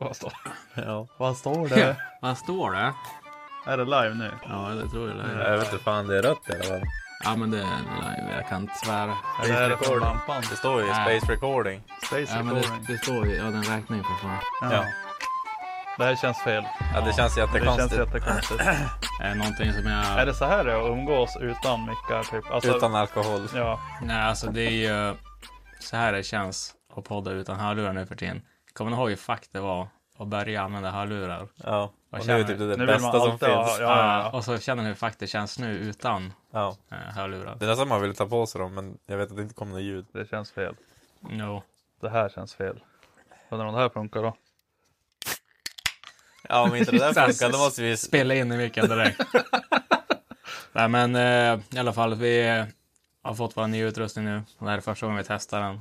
Vad står, Ja. vad står det? Vad står det? Är det live nu? Ja, det tror jag det Jag vet inte fan, det är rött i alla fall. Ja, men det är live. Jag kan inte svära. Är det lampan? Det står ju Nej. Space Recording. Space Ja, men det, recording. det står ju. Ja, den räknar ju för fan. Ja. Ja. Det här känns fel. Ja, det känns Det känns jättekonstigt. jättekonstigt. Är det någonting som jag... är det så här det är att umgås utan mickar typ? Alltså, Utan alkohol. Ja. Nej, alltså det är ju så här det känns att podda utan hörlurar nu för tiden. Kommer ni ihåg hur fuck det var att börja använda hörlurar? Ja. Vad Och nu är känner typ det, det bästa som finns. ja, ja, Ja, och så känner ni hur fuck det känns nu utan Ja. eh, hörlurar. Det är nästan man vill ta på sig dem, men jag vet att det inte kommer något ljud. Det känns fel. No. Det här känns fel. Undrar om det här funkar då? Ja, om inte det där funkar, då måste vi... Spela in i micken direkt. Nej, men eh, i alla fall, vi har fått vår nya utrustning nu. Och det här är första gången vi testar den.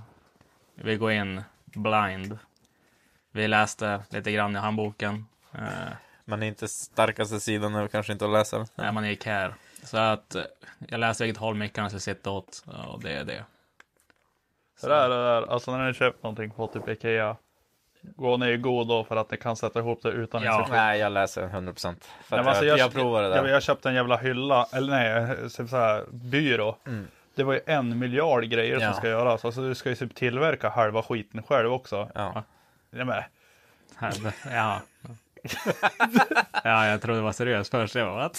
Vi går in blind. Vi läste lite grann i handboken. Eh, Man är inte starkaste sidan är kanske inte att läsa den. när man gick här. Så att eh, jag läste vilket håll mickarna ska sitta åt. Och det är det. Det där, det där. Alltså när ni köpt någonting på typ Ikea. Gå ner i god då för att ni kan sätta ihop det utan Ja. instruktion. Nej, jag läser 100 procent. Nej, men alltså, jag, jag provar det där. Jag, jag köpte en jävla hylla, eller nej, så så här, byrå. Det var ju en miljard grejer Mm. Ja. som ska göras. Alltså du ska ju typ tillverka halva skiten själv också. Ja. Ja, men, Här, ja. ja, jag trodde det var seriöst först. Jag bara?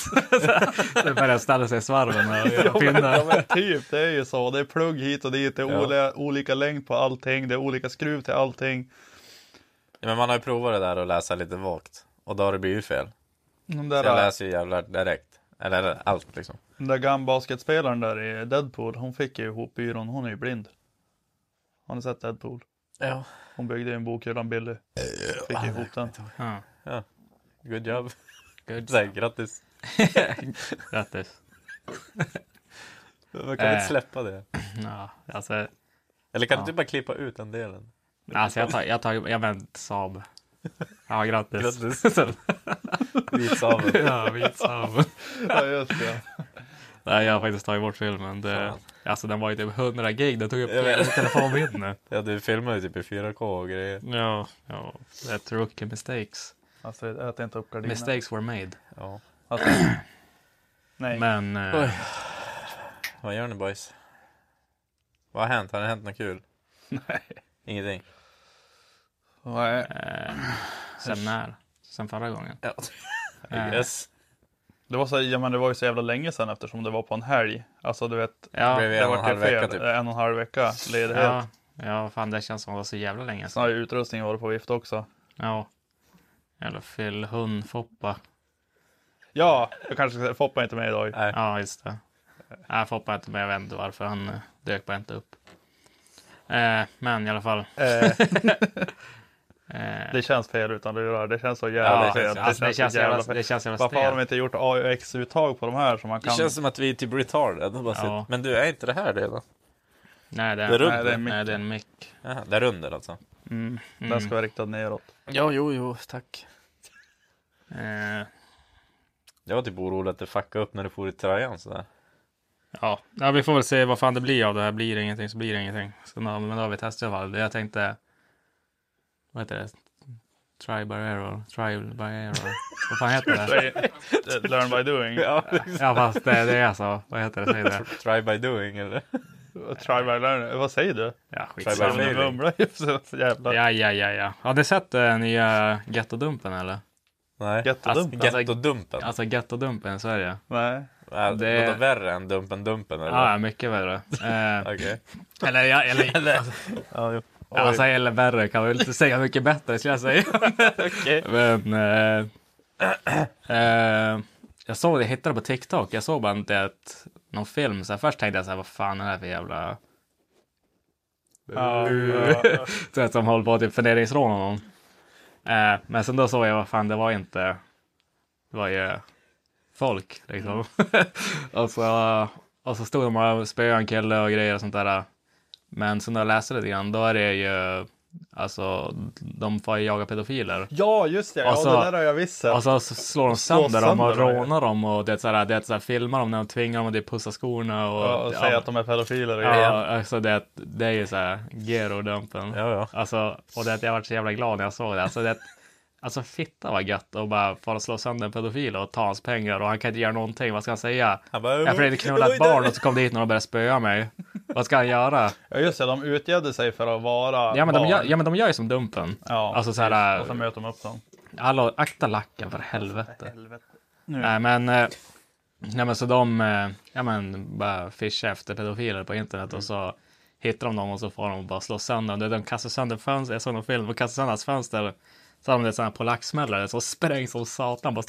Det började ställa sig i svarven och göra ja, men, ja, pinnar. men typ, det är ju så. Det är plugg hit och dit, det är Ja. olika, olika längd på allting, det är olika skruv till allting. Ja, men man har ju provat det där och läsa lite vagt. Och då har det blivit fel. Den Så jag där, läser ju jävlar direkt. Eller allt liksom. den där gambasketspelaren där i Deadpool, hon fick ju ihop byrån, hon är ju blind. Har ni sett Deadpool? Ja. Hon byggde en bokhyllan Billy. Fick ihop den. Ja, Good job. good. Så här, grattis. Grattis. Man kan Äh. inte släppa det. Ja, alltså, Eller kan du inte bara klippa ut den delen? alltså jag tar, jag tar, jag vänt Saab. Ja, grattis. Grattis. Vit sabel. ja, vit Saab. Ja, just det. Nej, jag har faktiskt tagit bort filmen. Det, alltså den var ju typ 100 gig. Den tog upp hela telefonminnet. Ja, du filmar ju typ i 4K och grejer. Ja, ja. That rookie mistakes. Alltså ät inte upp gardinen. Mistakes were made. Ja. Alltså, nej. Men eh, Vad gör ni boys? Vad har hänt? Har det hänt något kul? Nej. Ingenting? Nej. eh, sen när? Sen förra gången? Ja. I guess. Det var, så, ja, men det var ju så jävla länge sedan eftersom det var på en helg. Alltså du vet, Ja, det och var en halv vecka typ. En och en halv vecka ledighet. ja, ja, fan det känns som det var så jävla länge sedan. ju utrustningen varit på vift också. Ja. Eller fyll hund Foppa. Ja, jag kanske ska säga, Foppa är inte med idag. Nej. Ja, just det. Nej, Foppa är inte med. Jag vet inte varför. Han eh, dök bara inte upp. Eh, men i alla fall. Eh, det känns fel utan det gör det. känns så jävla ja, fel. alltså, det, känns jävla, fel. det känns jävla Varför har de inte gjort AUX-uttag på de här som man Det kan? känns som att vi är typ retarded. Bara Ja. Men du, är inte det här det då? Nej, det Det är Nej, det är nej, det är en mick. Jaha, där under alltså? Mm, Mm. Den ska vara riktad neråt. Ja, jo, jo, tack. Eh, Jag var typ orolig att det fuckade upp när du for i tröjan sådär. Ja. ja, vi får väl se vad fan det blir av det här. Blir det ingenting så blir det ingenting. Så, men då har vi testat i alla fall. Jag tänkte, vad heter det? Try by error, try by error. vad fan heter det? Learn by doing. Ja, Ja, fast det, det är så. Vad heter det? Säg det. try by doing eller? Try by learn. Vad säger du? Ja, by skitsamma. failing. Du mumlar ju så jävla Ja, ja, ja, ja. Har ni sett uh, nya Gettodumpen eller? Nej. Jättedumpen. Alltså- Gettodumpen. Alltså Gettodumpen i Sverige. Nej. Det- det... Vadå värre än Dumpen Dumpen eller? Ja, mycket värre. Eh, Okej. eller, ja, eller, alltså, Ja, jo. Alltså, eller värre kan man väl inte säga. Mycket bättre skulle jag säga. Okej. Men eh, eh, jag såg det, jag hittade på TikTok. Jag såg bara inte ett, någon film. Så här, först tänkte jag så här, vad fan är det här för jävla... Ja. Så att som håller på att typ förnedringsråna någon. Eh, men sen då såg jag vad fan det var inte. Det var ju folk liksom. och, så, och så stod de och spöade en kille och grejer och sånt där. Men sen när jag läste lite grann, då är det ju alltså de får ju jaga pedofiler. ja, just det. Ja, så- det där har jag visst sett. Och så slår de sönder dem och rånar dem och det är såhär, det är såhär, filmar dem när de tvingar dem att det pussa skorna och... Ja, och säga att de är pedofiler och Ja, grejer. alltså det, det är ju såhär, Gero-dumpen. Ja, ja. Alltså, och det, jag var så jävla glad när jag såg det. Alltså, det alltså fitta var gött och bara få slå sönder en pedofil och ta hans pengar och han kan inte göra någonting. Vad ska han säga? Han bara, Jag försökte knulla ett barn och så kom dit någon och började spöa mig. Vad ska han göra? Ja, just det. De utgädde sig för att vara Ja men, de barn. gör, ja men de gör ju som Dumpen. Ja, Alltså så här, Och så möter de upp dem. Hallå, akta lacken för helvete. Helvete. Nu. Nej men, eh, nej men så de, eh, ja men bara fischar efter pedofiler på internet och så hittar de dem och så får de bara slå sönder dem. De kastar sönder fönster, jag såg någon film, de kastar sönder hans fönster. Så har de sådana polacksmällare som sprängs som satan. Bara och-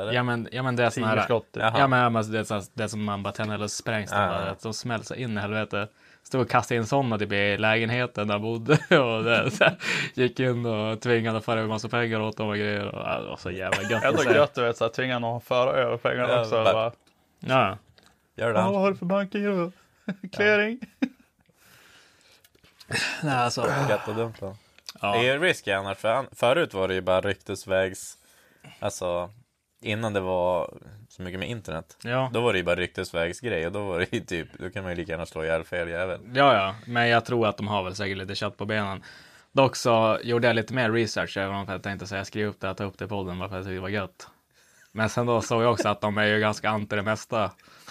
eller? Ja men, ja men det är såna här, typ. Ja men, ja, men det är så- det är som man bara tänder eller sprängs. Ja, Ja, ja. bara, de smälter så in i helvete. Stod och kastade in sådana typ i lägenheten där jag bodde och det, så här, gick in och tvingade att föra över massa pengar åt dem och grejer. Och, ja, det var så jävla gött. att Ändå se. gött du vet, så att tvinga någon att föra över pengarna Ja, också. bara- Bara, Ja. Gör ja, det. vad har du för bankgiro? Clearing? Nej, alltså. Gettodumpen. Ja. Det är risky annars, för an- förut var det ju bara ryktesvägs, alltså innan det var så mycket med internet. Ja. Då var det ju bara ryktesvägsgrej och då var det ju typ, då kan man ju lika gärna slå ihjäl fel jävel. ja, ja, men jag tror att de har väl säkert lite kött på benen. Dock så gjorde jag lite mer research, även om jag tänkte säga skriva upp det, ta upp det i podden bara för att det var gött. Men sen då såg jag också att de är ju ganska anti det mesta.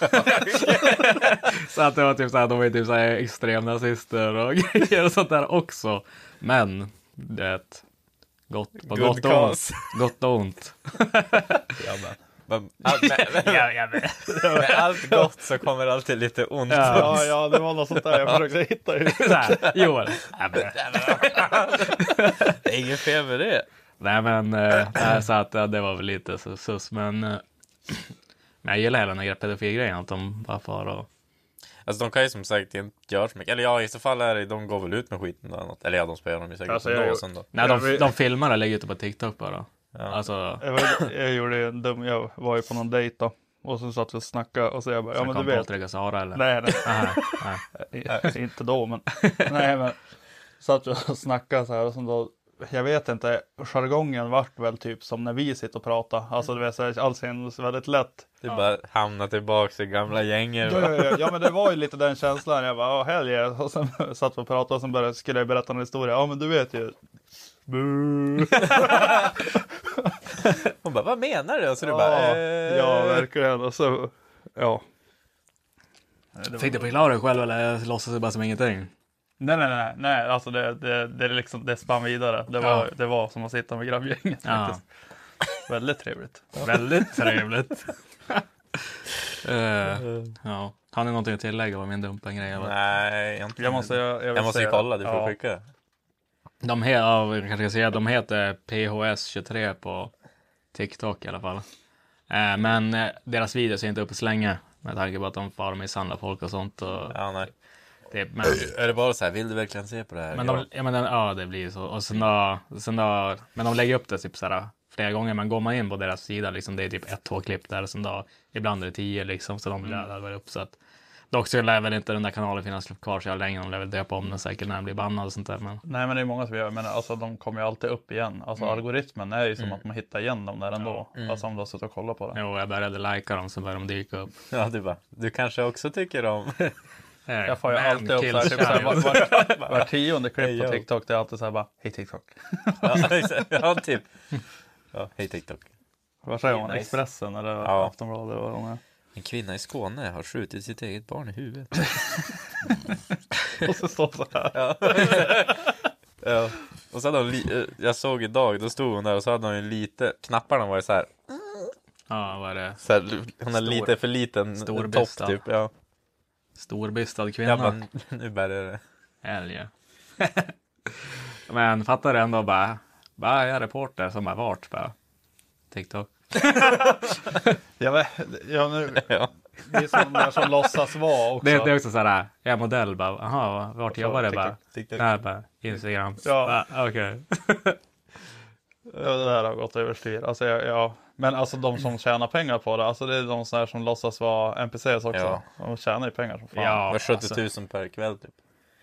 så att det var typ såhär, de är typ såhär extremnazister och grejer och sånt där också. Men, det gott, på gott och ont. Gott och ont. Men, allt, med, med, ja, men. med allt gott så kommer alltid lite ont. Ja. Ja, ja, det var något sånt där jag försökte hitta. Såhär, Joel. Ja, men. Det är inget fel med det. Nej men, eh, nej, så att ja, det var väl lite så sus, men, eh, men jag gillar hela den här pedofilgrejen, att de bara far och Alltså de kan ju som sagt inte göra så mycket. Eller ja, i så fall är det, de går väl ut med skiten eller något. Eller ja, de spelar dem ju säkert Alltså, ändå jag- sen då. Nej, de, vet- de filmar och lägger ut det på TikTok bara. Alltså, Jag, var, jag gjorde ju en dum, jag var ju på någon dejt då. Och så satt vi och snackade och så jag bara, ja ja, men du vet. Patrik och Sara eller? Nej, nej. Aha, nej. I- Inte då, men. Nej, men. Satt vi och snackade så här och så då. Jag vet inte, jargongen vart väl typ som när vi sitter och pratar. Alltså du här, allt känns väldigt lätt. Det är bara hamna tillbaks i gamla gänget. Ja, ja, ja, ja, men det var ju lite den känslan. Jag bara, oh, hell yeah. Och sen satt vi och pratade och sen började, skulle jag berätta en historia. Ja, men du vet ju. Hon bara, vad menar du? Och så du Ja, bara, eh... ja, verkligen. Och så, ja. Fick du förklara dig själv eller låtsas du bara som ingenting? Nej, nej, nej, nej, alltså det, det, det, är liksom, det spann vidare. Det var, Ja. det var som att sitta med grabbgänget Ja. faktiskt. Väldigt trevligt. Väldigt trevligt. Eh, ja. Har ni någonting att tillägga om min dumpen-grej? eller? Nej, jag, inte. Jag måste, jag, jag jag måste ju säga- kolla, du får ja. skicka. De, he- ja, jag kanske ska säga, de heter PHS23 på TikTok i alla fall. Eh, men eh, deras videos är inte uppe så länge. Med tanke på att de far och misshandlar folk och sånt. Och Ja, nej. Det, men, Är det bara så här, vill du verkligen se på det här? men ja. de, ja, men, den- ja, det blir ju så. Och sen då, sen då, men de lägger upp det typ såhär flera gånger. Men går man in på deras sida, liksom, det är typ ett, två klipp där. Och sen då, ibland är det tio liksom. Så de laddar väl upp så att Dock så lär väl inte den där kanalen finnas kvar så jag länge. De lär väl döpa om den säkert när den blir bannad och sånt där. Men Nej men det är många som gör men alltså de kommer ju alltid upp igen. Alltså Mm. algoritmen är ju som att man hittar igen dem där ändå. Alltså om du har suttit och kollat på det. jo, jag började lajka dem så började de dyka upp. Ja, du bara, du kanske också tycker om... Jag får ju alltid upp kills såhär, typ såhär, var, channel. var, var tionde klipp Hey, på. TikTok det är alltid såhär bara Hej TikTok. ja, typ. Ja, hej TikTok. Vad säger man? Expressen eller Ja. Aftonbladet? Vad de är. En kvinna i Skåne har skjutit sitt eget barn i huvudet. Och så står så här. Ja. ja. Och så hade hon, eh, jag såg idag, då stod hon där och så hade hon ju lite, knapparna var ju så här, Ja, vad är det? så här hon har Stor- lite för liten storbystad. topp typ. Ja. Storbystad kvinna. Jag bara, nu börjar det. Älg. Men fattar du ändå bara, bara jag är reporter som bara vart bara. TikTok. Jag vet, ja, nu, Ja. det är som där som låtsas vara också. Det, det är också sådär, jag är modell bara, jaha, vart jobbar du bara? TikTok. Nej, bara Instagram. Ja. Bara, Okej. Ja, det där har gått överstyr. Alltså, ja. Men alltså de som tjänar pengar på det, alltså det är de som, här som låtsas vara NPCs också. Ja. De tjänar ju pengar som fan. Det Ja, var 70 alltså, 000 per kväll typ.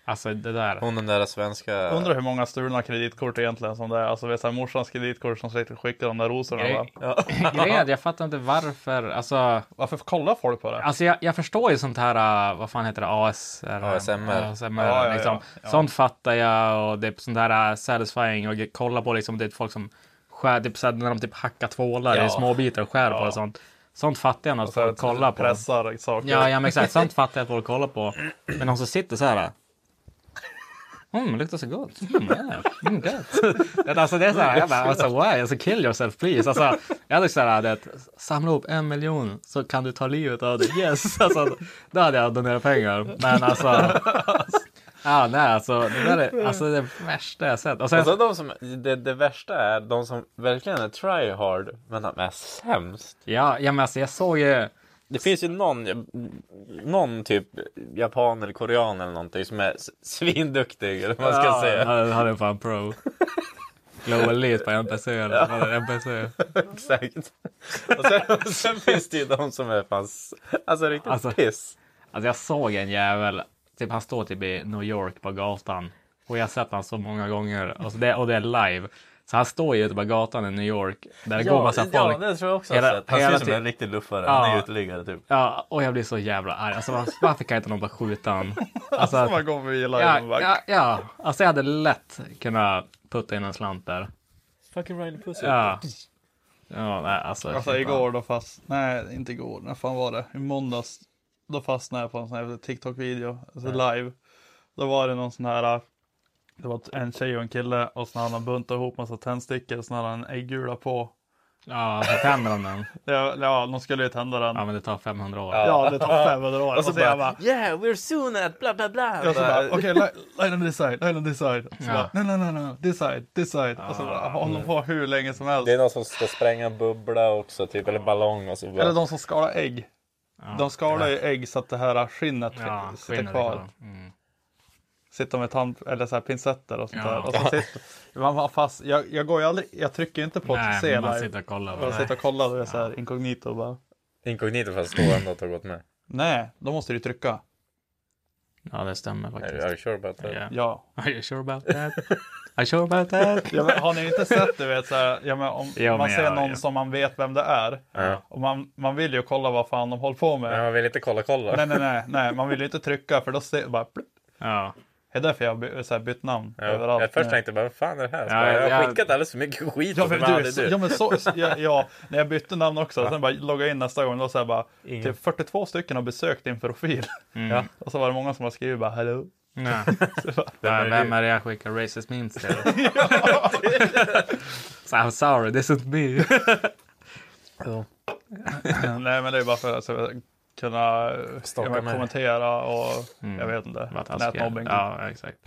alltså det där. Hon den där svenska... Undrar hur många stulna kreditkort egentligen som det är. Alltså vet du, morsans kreditkort som sitter och skickar de där rosorna. Grej- Bara. Grejen jag fattar inte varför, alltså, Varför kollar folk på det? alltså jag, jag förstår ju sånt här, uh, vad fan heter det, ASR? ASMR. ASMR Ja, ja, liksom. ja, ja. Sånt fattar jag och det är sånt här uh, satisfying och kolla på liksom, det är folk som skär, typ såhär, när de typ hackar tvålar Ja. i små bitar och skär på Ja. och sånt. Sånt fattar jag att folk kollar på. Pressar saker. Ja, ja men exakt. Sånt fattar jag att folk kollar på. Men de som sitter så här. Mm, luktar så gott. Mm, yeah. mm, gott. alltså det är så här, jag bara, alltså why? Alltså kill yourself please. Alltså, jag hade så här, det, samla upp en miljon så kan du ta livet av dig. Yes! Alltså, då hade jag donerat pengar. Men alltså. Ja, nej, alltså det där är alltså det värsta jag sett. Och sen, Alltså de som, det, det värsta är de som verkligen är try hard men de är sämst. ja, ja, men alltså jag såg ju. Det finns ju någon, någon typ japan eller korean eller någonting som är svinduktig eller vad man ska ja, säga. Han hade fan pro. Global Elite på NPC eller vad är det? NPC. Exakt. Och sen, och sen finns det ju de som är fan, alltså riktigt Alltså- piss. Alltså jag såg en jävel, typ han står typ i New York på gatan. Och jag har sett honom så många gånger. Alltså det, och det är live. Så han står ju ute på gatan i New York. Där det går massa folk. ja, det tror jag också Hela- sett. Han ser ut som en riktig luffare. Ja. Han är uteliggare typ. Ja, och jag blir så jävla arg. Alltså var- varför kan inte någon bara skjuta honom? Alltså, Som man går förbi live ja, ja, ja, alltså jag hade lätt kunnat putta in en slant där. Fucking Ryan Pussy. Ja. Ja, nej, alltså. Alltså igår då fast, nej inte igår, när fan var det? I måndags. Då fastnade jag på en sån här TikTok-video, alltså live. Då var det någon sån här, det var en tjej och en kille och så hade han buntat ihop massa tändstickor och så hade han en äggula på. Ja, så tänder de den. Ja, ja, de skulle ju tända den. Ja, men det tar 500 år. Ja, det tar 500 år. Och så jag bara, bara, yeah we're soon at bla bla bla. så bara, okej, okay, line on this side, line on this side. Så Ja. bara, nej, nej, nej, nej, this side, this side. Och så bara, håller de på hur länge som helst. Det är någon som ska spränga bubbla också, typ, eller ballong och så bara... Eller de som skalar ägg. De skalar ju ägg så att det här skinnet Ja, sitter skinnet är kvar. Mm. Sitter med tand eller så här pincetter och sånt Ja. där. Och så sitter, man var fast, jag, jag går ju aldrig, jag trycker ju inte på Nej, att se men man live. sitter och kollar. Jag sitter och kollar och är så här inkognito och bara. Inkognito fast stå ändå att ha gått med. Nej, då måste du trycka. Ja, det stämmer faktiskt. are you sure about that? Ja. Ja. Are you sure about that? You sure about that? ja men, har ni inte sett du vet så här, ja, men om Jo, man men ser ja, någon ja. som man vet vem det är. Ja. Och man, man vill ju kolla vad fan de håller på Men med. man vill inte kolla kolla. Nej, nej, nej, nej, man vill ju inte trycka för då ser bara plupp. Ja. Det är därför jag har by- så här, bytt namn Ja. överallt. Jag först nu. tänkte bara, vad fan är det här? Så Ja, bara, jag har jag- skickat alldeles för mycket skit. Ja och men, du, så, du. ja, men så, ja, ja, när jag bytte namn också, sen bara logga in nästa gång, då så här bara, Ingen. typ 42 stycken har besökt din profil. Ja. Och så var det många som har skrivit bara hello. Bara, Ja, vem är det jag skickar racist memes till? so, I'm sorry, this isn't me. Nej men det är bara för att alltså, kunna Stalka ja, men, mig. kommentera och Mm. jag vet inte, nätmobbing. Ja, exakt.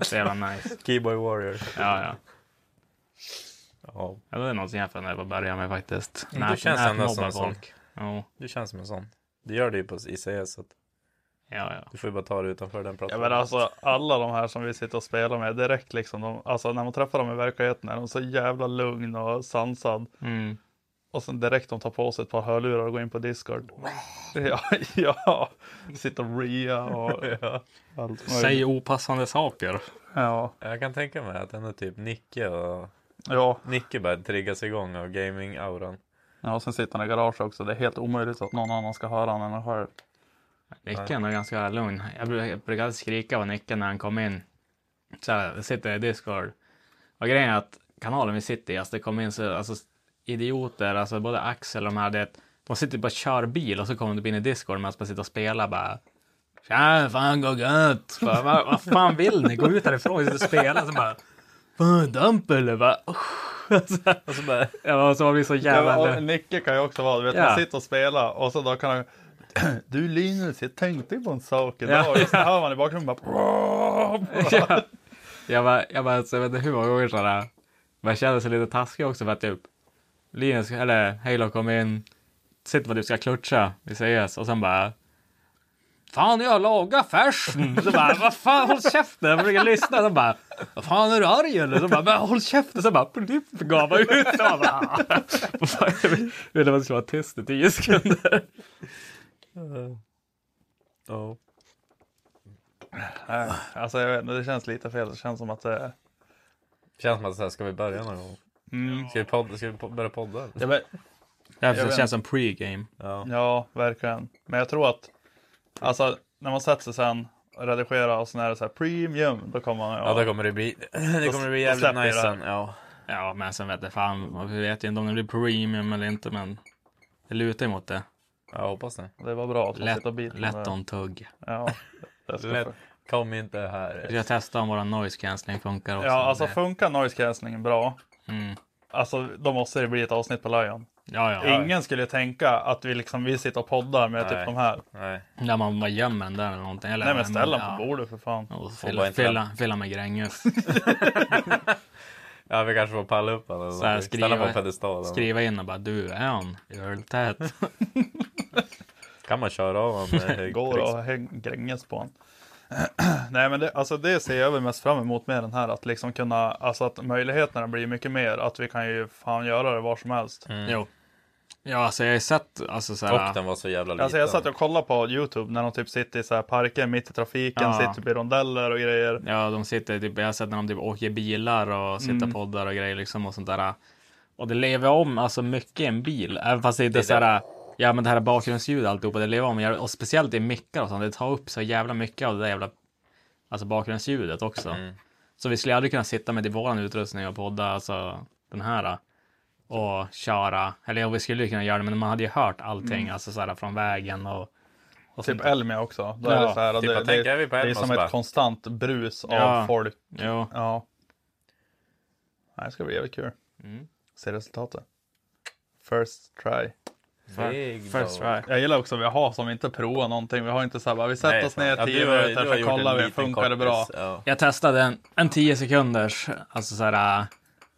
Så jävla nice. Keyboy Warrior. Ja, ja. Ja. ja. Det är något som jag funderar på att börja med faktiskt. Men du känns ändå som en sån. Du känns som en sån. Du gör det ju på ICS så att ja, ja. du får ju bara ta det utanför den Ja plattformen. men alltså alla de här som vi sitter och spelar med direkt liksom, de, alltså när man träffar dem i verkligheten är de så jävla lugn och sansad. Mm. Och sen direkt de tar på sig ett par hörlurar och går in på Discord. Ja, ja. Sitter och rea och Ja. allt Säg möjligt. opassande saker. Ja, Jag kan tänka mig att den är typ Nicke och ja. Nicke börjar triggas igång av gaming-auran. ja, och sen sitter han i garage också. Det är helt omöjligt att någon annan ska höra honom än han själv. Nicke är nog ganska lugn. Jag alltid skrika på Nicke när han kommer in. Så här, sitter i Discord. Och grejen är att kanalen vi sitter i, alltså det kommer in så, alltså idioter, alltså både Axel och de här, det, de sitter bara och kör bil och så kommer de in i Discord medan man sitter och spelar bara. Tja, fan gå gött! Bara, Vad, vad fan vill ni? Gå ut härifrån, vi sitter och spelar. Så bara, fan damp eller? Bara, Och så bara, ja, så man blir så jävla... Ja, Nicke kan ju också vara, du vet, Ja. man sitter och spelar och så då kan han Du Linus, jag tänkte på en sak idag. Ja. Och så hör man i bakgrunden bara ja. Jag bara, jag bara, så jag vet inte hur många gånger sådär. Jag kände sig lite taskig också för att typ Linus, eller Halo kom in, sitter vad du ska klutcha i CS och sen bara Fan jag lagar färsen! Så bara, vad fan håll käften! Jag försöker lyssna, så bara Vad fan är du arg eller? Så bara, men håll käften! Så bara, plupp, gav man ut. Så bara, jag ville att det skulle vara tyst i tio sekunder. Ja. Nej, alltså jag vet inte, det känns lite fel. Det känns som att det Känns som att så här, ska vi börja någon gång? mm. Ska vi, podda, ska vi po- börja podda? jag vet, Det vet känns som pre-game. Ja. Ja, verkligen. Men jag tror att Alltså när man sätter sig sen och redigerar och sen är det så här premium. Då kommer man ja, då kommer det bli, det kommer bli då jävligt nice det. sen. Ja. Ja, men sen vet jag fan, vi vet ju inte om det blir premium eller inte, men det lutar emot det. Jag hoppas det. Det var bra att man Lätt, och biter lätt on tugg. Ja, ska Lätt. få- Kom inte här. Jag testar om våra noise cancelling funkar också. Ja, alltså Det- funkar noise cancelling bra. mm. Alltså då måste det bli ett avsnitt på Lion. Ja, ja. Ingen skulle tänka att vi liksom vi sitter och poddar med Nej. typ de här. Nej. Där man bara gömmer den där eller någonting. Eller, Nej men ställ den ja. på bordet för fan. Och fylla, fylla, fylla med Gränges. Ja, vi kanske får palla upp honom. Så här, Ställa skriva- på pedestalen. Skriva in och bara du, är han öltät? Kan man köra av honom Går och Gränges på en. Nej men det, alltså det ser jag väl mest fram emot med den här att liksom kunna, alltså att möjligheterna blir mycket mer. Att vi kan ju fan göra det var som helst. Jo. Ja, alltså jag har ju sett, alltså så här, Och den var så jävla liten. Alltså jag satt och kollade på YouTube när de typ sitter i så här parker mitt i trafiken, Ja. sitter typ i rondeller och grejer. Ja, de sitter typ, jag har sett när de typ åker bilar och sitter Mm. och poddar och grejer liksom och sånt där. Och det lever om alltså mycket i en bil, även fast det inte är Det så är här, ja men det här bakgrundsljud och alltihopa, det lever om, och speciellt i mickar och sånt, det tar upp så jävla mycket av det där jävla, alltså bakgrundsljudet också. Mm. Så vi skulle aldrig kunna sitta med i våran utrustning och podda, alltså den här, och köra, eller ja, vi skulle kunna göra det, men man hade ju hört allting, Mm. alltså så här från vägen och, och Typ. Elmia också. Då är Ja, det så här, typ det, jag det, tänker, är vi på det är som ett konstant brus av Ja. folk. Jo. Ja. Det ska bli jävligt kul. Mm. Se resultatet. First try. First try. Jag gillar också att vi har som inte provat någonting. Vi har inte så här, bara, vi sätter Nej, oss ner Ja, 10 du har- du minuter så kollar vi, funkar det bra? Ja. Jag testade en, en 10 sekunders, alltså så här,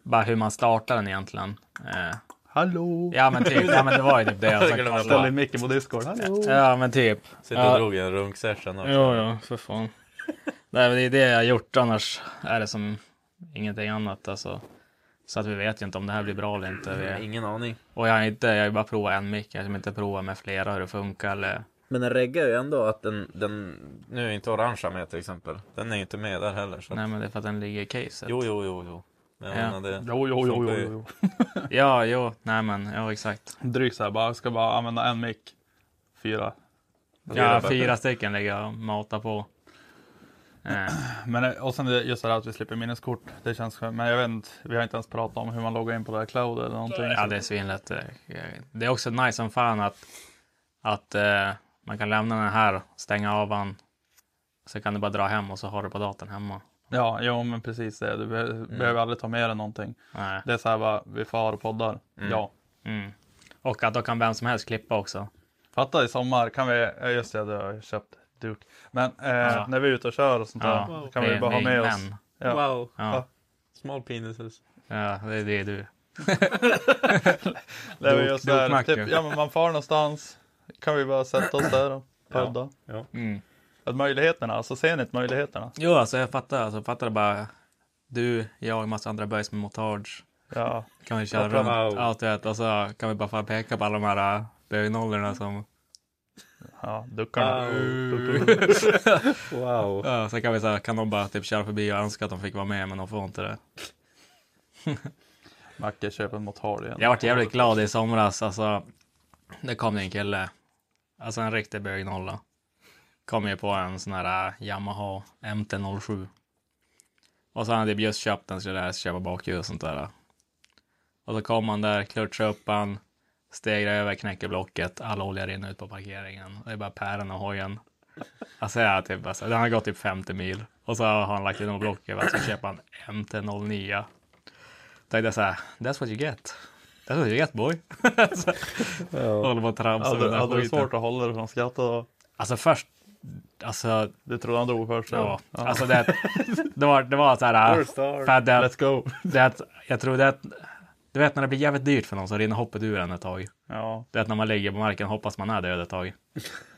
bara hur man startar den egentligen. Eh, Hallå! ja men typ, ja men det var ju typ det jag försökte Ställ in micken på Discord. Hallå! Ja men typ. Sitter och Ja. drog en runk-session också. Jo, jo, för fan. Nej men det är det jag har gjort, annars är det som ingenting annat alltså. Så att vi vet ju inte om det här blir bra eller inte. Vi, Ingen aning. och jag har inte, jag har bara provat en mick, jag har inte provat med flera hur det funkar eller. Men den reggar ju ändå att den, den, nu är inte orangea med till exempel. Den är ju inte med där heller. Så. att- Nej men det är för att den ligger i caset. Jo, jo, jo, jo. Men Ja. det. Jo, jo, jo, jo, jo. Ja, jo, nej men, ja exakt. Drygt så här, bara, ska bara använda en mick. Fyra. Ja, bättre. fyra stycken lägger jag och matar på. Eh, Men eh, och sen just det här att vi slipper minneskort. Det känns skönt. Men jag vet inte, vi har inte ens pratat om hur man loggar in på det här cloud eller någonting. Ja, det är svinlätt. eh, Det är också nice som fan att, att eh, man kan lämna den här, stänga av den. Så kan du bara dra hem och så har du på datorn hemma. Ja, jo men precis det. Du be- behöver aldrig ta med dig någonting. Nej. Det är så här bara, vi far och poddar. Ja. Mm. Och att då kan vem som helst klippa också. Fatta i sommar kan vi, ja, just det, du har ju köpt Duke. Men eh, Ja. när vi är ute och kör och sånt där, Ja, kan vi det- bara ha med oss. Ja. Wow. Ja, Small penises. ja det är det du. Där vi just där, typ, ja men man far någonstans. Kan vi bara sätta oss där och podda. Mm. Att möjligheterna, alltså ser ni inte möjligheterna? Jo, alltså jag fattar. Alltså, jag fattar bara. Du, jag och massa andra böjs med montage. Ja, Kan vi köra runt wow. allt vet och så kan vi bara få peka på alla de här äh, bögnollorna som... ja duckarna. Wow. Ja, så kan vi så här, kan de bara typ köra förbi och önska att de fick vara med men de får inte det. Macke köper en motor igen. Jag vart jävligt glad i somras. Alltså, det kom en kille. Alltså en riktig bögnolla. Kom ju på en sån här äh, Yamaha MT-07. Och så hade typ just köpt den så där köpa bakhjul och sånt där. Och så kom han där, klutschade upp han, stegrar över, knäcker blocket, all olja rinner ut på parkeringen. Det är bara päron och hojen. Alltså jag typ, alltså, den har gått typ 50 mil. Och så har han lagt in något block över, så köper han MT-09. Tänkte jag så här, that's what you get. That's what you get boy. så, Håller på att tramsa med Hade, den hade du svårt att hålla dig från skratt då? Alltså först, alltså, Du trodde han dog först? ja, alltså det, det var, det var så här, för det, Let's go! det, jag tror det, du vet när det blir jävligt dyrt för någon så rinner hoppet ur en ett tag. Ja, Det är att när man ligger på marken hoppas man är död ett tag.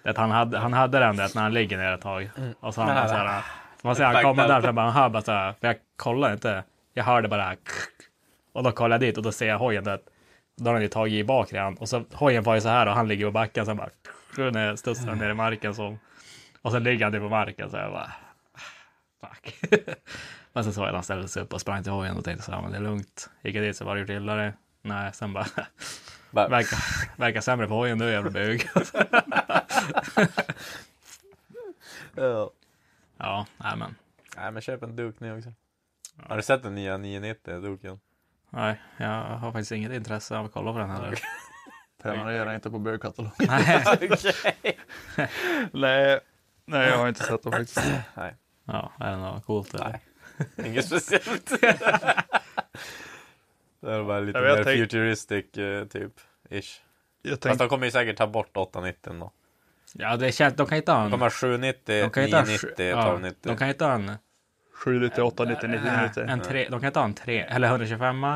Det han hade, han hade den det att när han ligger ner ett tag. Och så han så här, så man ser han kommer där så bara, han hör bara så här, för jag kollar inte. Jag hörde bara och då kollar jag dit och då ser jag hojen där. Då har han ju tagit i bak redan och så hojen var ju så här och han ligger på backen så bara när studsar han ner i marken så. Och sen ligger han där på marken så jag bara fuck. Men sen såg jag att han ställde sig upp och sprang till hojen och tänkte så här, men det är lugnt. Gick jag dit så var det gjort illa det. Nej, sen bara Bara, Verkar, verkar sämre på hojen du jävla bög. ja. ja, nej men. Nej men köp en Duke nu också. Har du sett den nya 990 Duken? Nej, jag har faktiskt inget intresse av att kolla på den heller. prenumerera inte på bögkatalog. Nej. nej, nej, jag har inte sett det faktiskt. Nej, Ja, är det något coolt eller? Nej. inget speciellt. det är bara lite mer tänk- futuristic eh, typ. Ish. Jag Fast tänkte, de kommer ju säkert ta bort 890 då. Ja, det känns, de kan inte ha De en... 790, De kan inte ha, 990, ja, 1290. de kan inte ha en... 790, 890, 990. En tre, de kan inte ha en 3, eller 125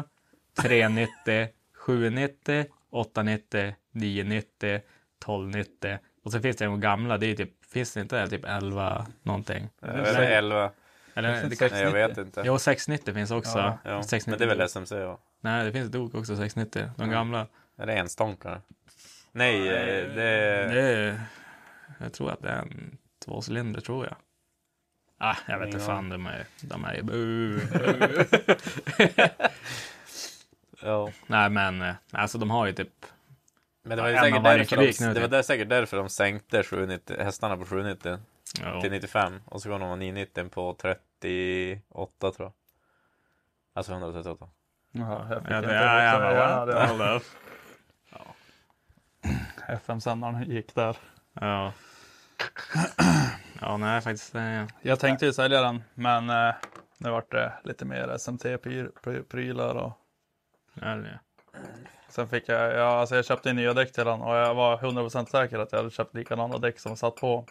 390, 790, 890, 990, 1290. Och så finns det de gamla, det är typ, finns det inte typ 11 någonting? Eller 11. Eller, det Nej, jag vet inte. Jo, 690 finns också. Ja, 690. men det är väl SMC va? Nej, det finns dok också 690. De gamla. Är det enstånkare? Nej, eh, det är... Det är, jag tror att det är en tvåcylinder, tror jag. Ah, jag vet inte fan, de är, de är bu. Ja. Nej, men eh, alltså de har ju typ, Men det var ju av säkert därför, de, det var typ. där, säkert därför de sänkte 790, hästarna på 790 ja, till 95 och så går de 990 på 38 tror jag. Alltså 138. Jaha, jag fick ja, inte det. ja, Ja, det- hold up. FM-sändaren gick där. Ja. Ja, nej, faktiskt. eh, Jag tänkte ju sälja den, men eh, nu vart det lite mer SMT-prylar och ja, det- sen fick jag, ja, alltså jag köpte in nya däck till den och jag var 100% säker att jag hade köpt likadana däck som satt på.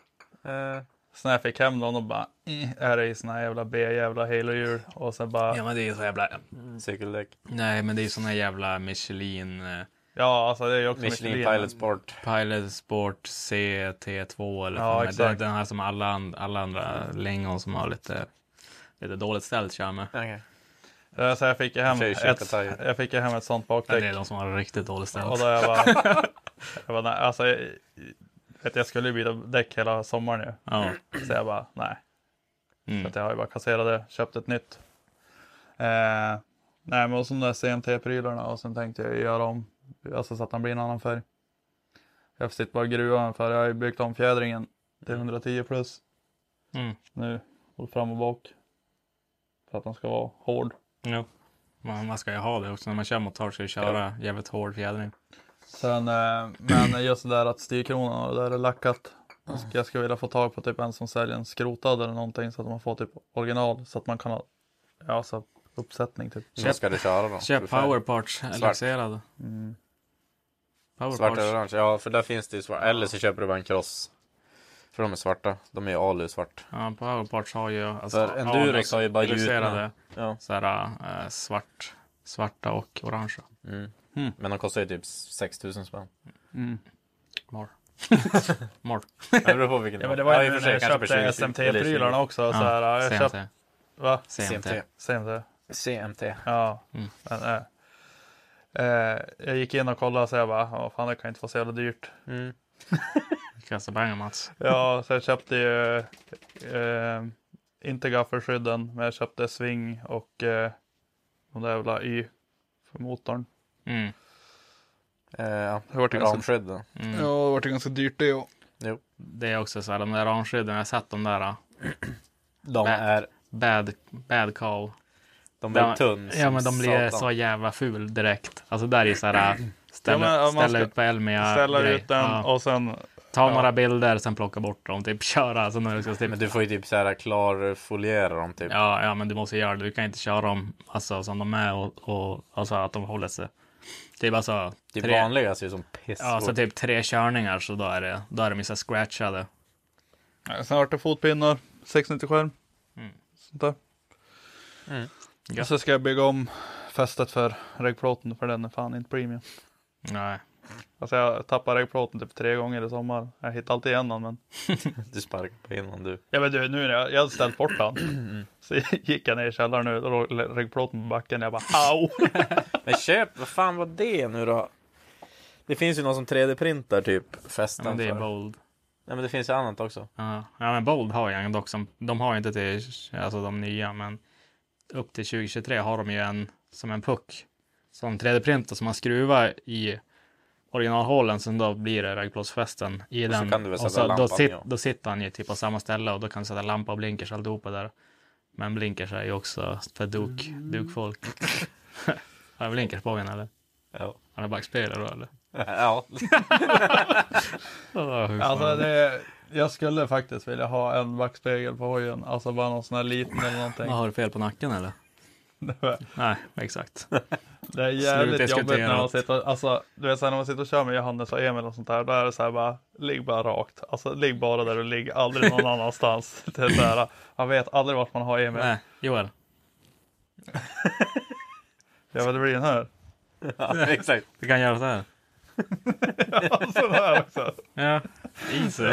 Eh, Så när jag fick hem dem då bara, eh, är det i såna här jävla B-jävla halo-hjul och sen bara, Ja, men det är ju så jävla... cykeldäck. Nej, men det är ju såna jävla Michelin... eh, ja alltså det är ju också Michelin Michelin. Pilot Sport. Pilot Sport CT2 eller Ja, ja, den, exakt. den här som alla, and- alla andra lingon som har lite, lite dåligt ställt kör med. Okay. Eh, Så jag fick ju hem, ett, jag fick ju hem ett sånt bakdäck. det är de som har riktigt dåligt ställt. Och då jag bara, jag bara nej, alltså jag, vet, jag skulle ju byta däck hela sommaren nu. Ja. Så jag bara, nej. Så Mm. att jag har ju bara kasserat det, köpt ett nytt. Eh, nej men och så de där CMT-prylarna och sen tänkte jag göra om, alltså så att den blir en annan färg. Jag sitter bara och gruvar för jag har ju byggt om fjädringen till 110 plus Mm. nu, både fram och bak. För att den ska vara hård. Jo. Man, man ska ju ha det också. När man kör motor ska du köra jävligt hård fjädring. Sen, eh, men just det där att styrkronan och det där är lackat. Jag skulle- Jag skulle vilja få tag på typ en som säljer en skrotad eller någonting så att man får typ original så att man kan ha, ja så uppsättning typ. Vad ska du köra då? Köp powerparts, laxerad. Mm. Svart Powerparts. eller orange? Ja, för där finns det ju svart. Eller så köper du bara en cross. För de är svarta. De är ju alu svart. Ja, Powerparts har ju... Alltså, För Endurex har ju bara illustrerade, Ja. så här, eh, svart, svarta och orangea. Mm. Mm. Men de kostar ju typ 6000 spänn. More. More. Det beror på vilken Ja men det var i ju när jag på köpte 20, SMT-prylarna också. Så här, ja, jag köpte, CMT. va? CMT. CMT. CMT? Ja. Mm. Men, Eh, jag gick in och kollade och så jag bara, "Ja, fan det kan inte vara så jävla dyrt. Mm. Kasta pengar Mats. Ja, så jag köpte ju eh, inte gaffelskydden, men jag köpte sving och eh, de där jävla Y för motorn. Mm. Eh, ja, Det vart ju ganska, ramskydden. Mm. ja, det vart ju ganska dyrt det och. Jo. Det är också så här, de där ramskydden, jag har sett de där De Bä- är, bad, bad call. de är Ja, tunn Ja, men de blir satan. så jävla ful direkt. Alltså där är så här, ställa, Ja, men, ställa ut på Elmia. Ställa grej. ut den Ja. och sen, Ta ja. några bilder, sen plocka bort dem, typ köra. Alltså när du ska typ, Men du får ju typ så här klarfoliera dem typ. ja, ja, men du måste göra det. Du kan inte köra dem alltså, som de är och, och alltså att de håller sig. Typ alltså, Det tre, vanliga ser ut som piss. ja, så typ tre körningar så då är det, då är de ju så scratchade. ja, sen vart det fotpinnar, 690 skärm. Mm. Sånt där. Mm. Och så ska jag bygga om fästet för regplåten för den är fan inte premium. Nej. Alltså jag tappade regplåten typ tre gånger i sommar. Jag hittade alltid igen den men. Du sparkar på innan du. Ja men du, nu när jag, jag hade ställt bort den. Så gick jag ner i källaren nu och låg regplåten på backen. Jag bara au! Men köp, vad fan var det nu då? Det finns ju någon som 3D-printar typ Ja, fästen men det är för. bold. Nej men det finns ju annat också. Ja, ja men Bold har en dock som, de har ju inte till, alltså de nya, men upp till 2023 har de ju en som en puck. Som 3D-printer som man skruvar i originalhålen, sen då blir det vägplåtsfästen i Och så den. kan du väl och så, då, sit, då sitter han ju typ på samma ställe och då kan du sätta lampa och blinkers alltihopa där. Men blinkers är ju också för duk, dukfolk. Har jag blinkers på den eller? Ja. Har jag backspeglar då eller? ja. Oh, Alltså det, jag skulle faktiskt vilja ha en backspegel på hojen. Alltså bara någon sån här liten eller någonting. Har du fel på nacken eller? Nej, exakt. Det är jävligt Slut jobbigt när man sitter, alltså du vet så här, när man sitter och kör med Johannes och Emil och sånt där. Då är det så här bara, ligg bara rakt. Alltså ligg bara där du ligger, aldrig någon annanstans. Det är så här, man vet aldrig vart man har Emil. Nej, Joel. Ja men det blir den här. ja, exakt. Du kan göra så här. Ja, sån här också. Ja, easy.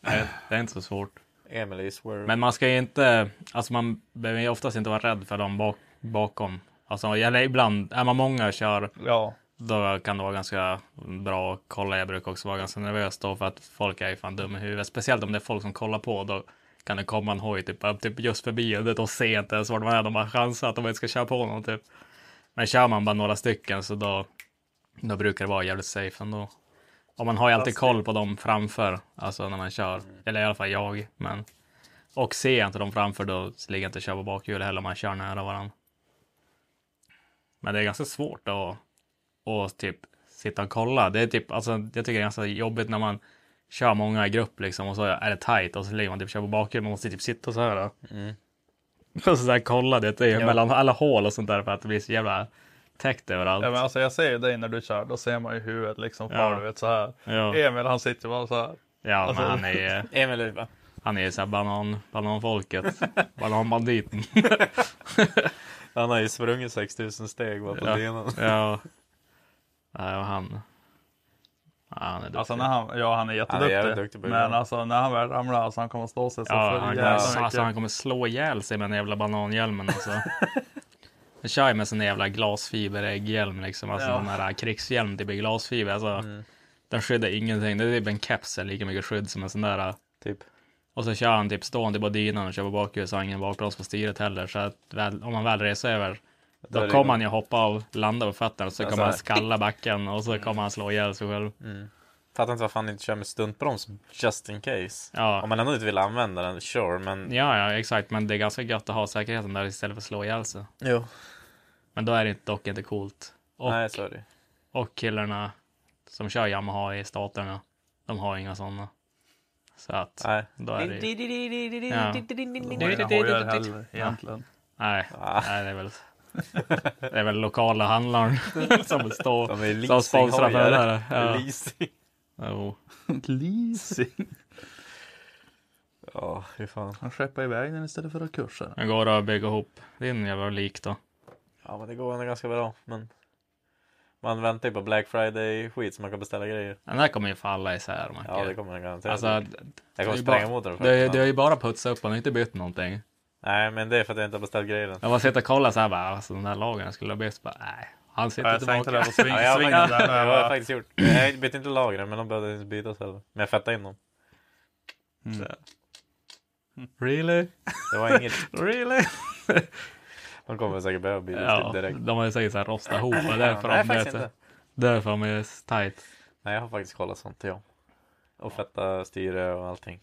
Nej, det är inte så svårt. Emily Swerve. Men man ska ju inte, alltså man behöver ju oftast inte vara rädd för dem bak, bakom. Alltså, eller ibland, är man många och kör, Ja, då kan det vara ganska bra att kolla. Jag brukar också vara ganska nervös då för att folk är ju fan dumma i huvudet. Speciellt om det är folk som kollar på, då kan det komma en hoj typ, typ just förbi och då ser inte ens vart man är. De bara chansar att de inte ska köra på någon typ. Men kör man bara några stycken så då, då brukar det vara jävligt safe ändå. Och man har ju alltid koll på dem framför, alltså när man kör. Eller i alla fall jag. Men, och ser jag inte dem framför då ligger jag inte och kör på bakhjulet heller om man kör nära varandra. Men det är ganska svårt att, att typ sitta och kolla. Det är typ, alltså, jag tycker det är ganska jobbigt när man kör många i grupp liksom och så är det tight och så ligger man typ kör på bakhjulet. Man måste typ sitta så här. Då. Mm. Och så där kolla det, det är Ja. mellan alla hål och sånt där för att det blir så jävla täckt överallt. ja men alltså jag ser ju dig när du kör. Då ser man ju huvudet liksom far Ja. vet så här. Ja, Emil han sitter bara så här. ja alltså- men han är Emily, va? han är så här banan, bananfolket. Bananbanditen. Han har ju sprungit 6000 steg bara på Ja. benen. ja. Nej, och han. Ja, han är duktig. Alltså när han, ja han är jätteduktig. jävligt duktig på det. men alltså när han väl ramlar alltså han kommer att stå sig så Ja, för han kommer, alltså, han kommer slå ihjäl sig med den jävla bananhjälmen alltså. Jag kör ju med sån jävla glasfiberägghjälm liksom. Alltså Ja. den där krigshjälm typ i glasfiber. Alltså, Mm. Den skyddar ingenting. Det är typ en keps lika mycket skydd som en sån där. Typ. Och så kör han typ stående på dynan och kör på bakhjulet så har ingen bakbroms på styret heller. Så att väl, om man väl reser över Då det kommer han ju hoppa av, landa på fötterna och så Ja, kommer han skalla backen och så kommer han slå ihjäl sig själv. Mm. Fattar inte varför han inte kör med stuntbroms just in case. Ja. Om man ändå inte vill använda den, sure, men... Ja, ja, exakt. Men det är ganska gött att ha säkerheten där istället för att slå ihjäl sig. Jo. Men då är det dock inte coolt. Och, Nej, det. och killarna som kör Yamaha i staterna, de har inga sådana. Så att Nej. då är det ju... Jag har inga hojar heller egentligen. Nej, Ah. nej, det är väl... Det är väl lokala handlaren som står är som sponsrar för det där. Ja. Leasing. Jo. Leasing. Ja, hur fan. Han skeppar iväg den istället för att kursa. Jag går och bygger ihop din jävla lik då. Ja, men det går ändå ganska bra. Men man väntar ju på Black Friday-skit så man kan beställa grejer. Den där kommer ju falla isär. Macke. Ja, det kommer den garanterat. Alltså, jag det kommer spränga bara- motorn. för du, har ju bara putsat upp och inte bytt någonting. Nej, men det är för att jag inte har beställt grejer än. Jag var sitter och kollar så här bara, alltså den där lagen jag skulle ha bytt, bara, nej, Han sitter Jag tänkte tillbaka. på Ja, jag, har svingen faktiskt, där. jag Jag har bara, faktiskt gjort. Jag bytte inte lager men de behövde inte bytas heller. Men jag fettade in dem. Mm. Så, Really? det var inget. Really? De kommer säkert behöva bytas Ja, direkt. de har ju säkert såhär rostat ihop. Därför nej, de inte. Därför de är tight. Nej, jag har faktiskt kollat sånt, ja. Och fetta styre och allting.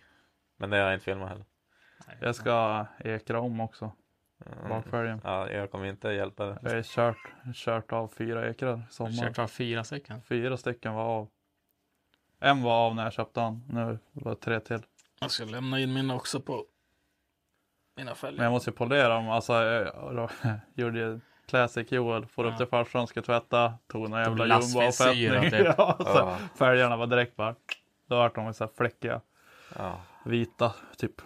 Men det har jag inte filmat heller. jag ska ekra om också. Mm. Bakfälgen. Ja, jag kommer inte hjälpa dig. Jag har kört, kört av fyra ekrar i sommar. Kört av fyra stycken. Fyra stycken var av. En var av när jag köpte han. Nu var det tre till. Jag ska lämna in mina också på mina Men fälgar. jag måste ju polera dem. Alltså, jag då, gjorde ju Classic Joel. Får upp Ja. till farsan, ska tvätta. Tog någon jävla jumboavfettning. typ. ja. Fälgarna var direkt bara. Då vart de så här fläckiga. Ja, Vita typ.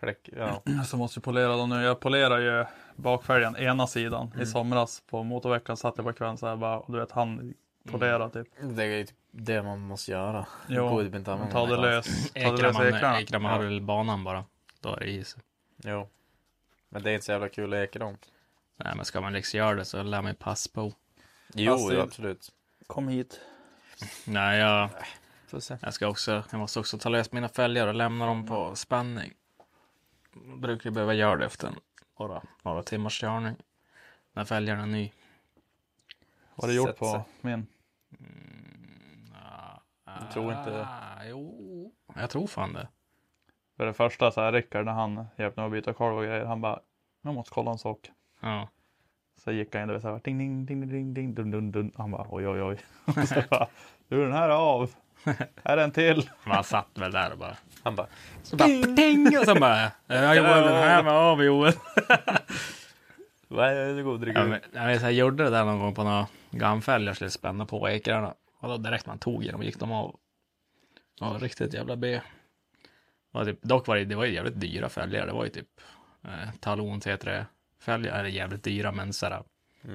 fläck. Ja. Så måste jag polera dem nu. Jag polerar ju bakfälgen ena sidan. Mm. I somras på motorveckan satt jag på kvällen så här bara. Och du vet han polerar typ. Det är typ det man måste göra. Jo, typ inte Man tar det lös. Ta det Ekrar lös man, ekrarna. ekrar man ja. banan bara. Då är det is. Jo. Men det är inte så jävla kul att eka dem. Nej men ska man liksom göra det så lär man ju pass på. Jo, Alltså, jo, absolut. Kom hit. Nej jag, Får se. jag ska också, jag måste också ta lös mina fälgar och lämna dem på spänning. Jag brukar ju behöva göra det efter några, några timmars körning. När fälgarna är ny. Vad har du gjort på min? Jag tror inte det. Ah, Jo, jag tror fan det. För det första så här Rickard när han hjälpte mig att byta kolv och grejer. Han bara. Jag måste kolla en sak. Ja. Så gick han in och så här. Ding ding ding ding ding dun dun dun. Han bara oj oj oj. Och så bara. Du den här är av. Här är en till. Man satt väl där och bara. Han bara, Så bara ping! Och så bara. Ja Joel, den här var av Joel. vad är det god att dricka? Ja, men, jag, vet, jag gjorde det där någon gång på några gamfälgar jag skulle spänna på ekrarna. Och då direkt man tog i dem gick de av. Ja, riktigt jävla B. Och typ, dock var det, det var ju jävligt dyra fälgar. Det var ju typ eh, Talon T3 fälgar. Eller jävligt dyra men sådär.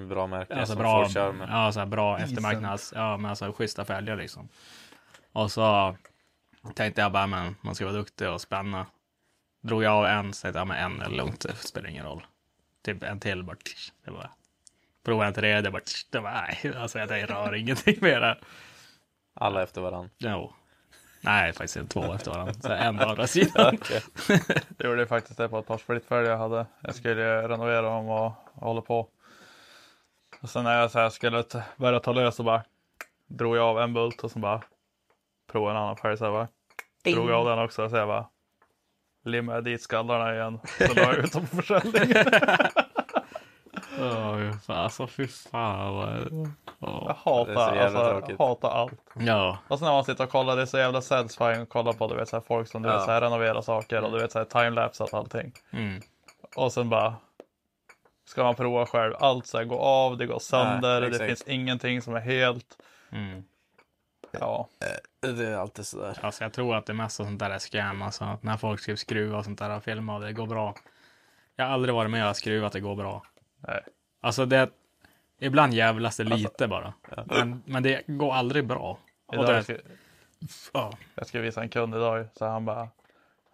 Bra märke Alltså som bra, folk kör med. ja, såhär bra eftermarknads, ja men alltså schyssta fälgar liksom. Och så tänkte jag bara, men man ska vara duktig och spänna. Drog jag av en, så tänkte jag, men en är lugnt, det spelar ingen roll. Typ en till, bara, tsch, det var. Provade en tredje, bara, tsch, det var, nej, alltså jag tänkte, rör ingenting mer där. Alla efter varandra. Jo. Nej, faktiskt inte två efter varandra. Så en på andra sidan. Jag gjorde faktiskt det på ett par splittfälgar jag hade. Jag skulle renovera dem och hålla på. Och sen när jag så här skulle börja ta lös så bara drog jag av en bult och så bara provade en annan fälg så bara. Drog jag av den också så jag bara limmade dit skallarna igen. Så la jag ut dem på försäljning. Åh, alltså fy fan vad... Jag. Det hatar, alltså, jag hatar allt. Ja, Och sen när man sitter och kollar, det är så jävla satisfying att kolla på du vet, så här, folk som du Ja. vet, så här, renoverar saker och du vet så här, timelapse och allting. mm. Och sen bara ska man prova själv. Allt så här går av, det går sönder, det exakt. finns ingenting som är helt. Mm. Ja, Det är alltid sådär. Alltså jag tror att det mesta sånt där är scam. Alltså att när folk ska skruva och sånt där och filma och det går bra. Jag har aldrig varit med och skruvat att det går bra. Nej. Alltså det... Ibland jävlas det lite bara. Men, men det går aldrig bra. Idag, det, jag, ska, ja. jag ska visa en kund idag, så han bara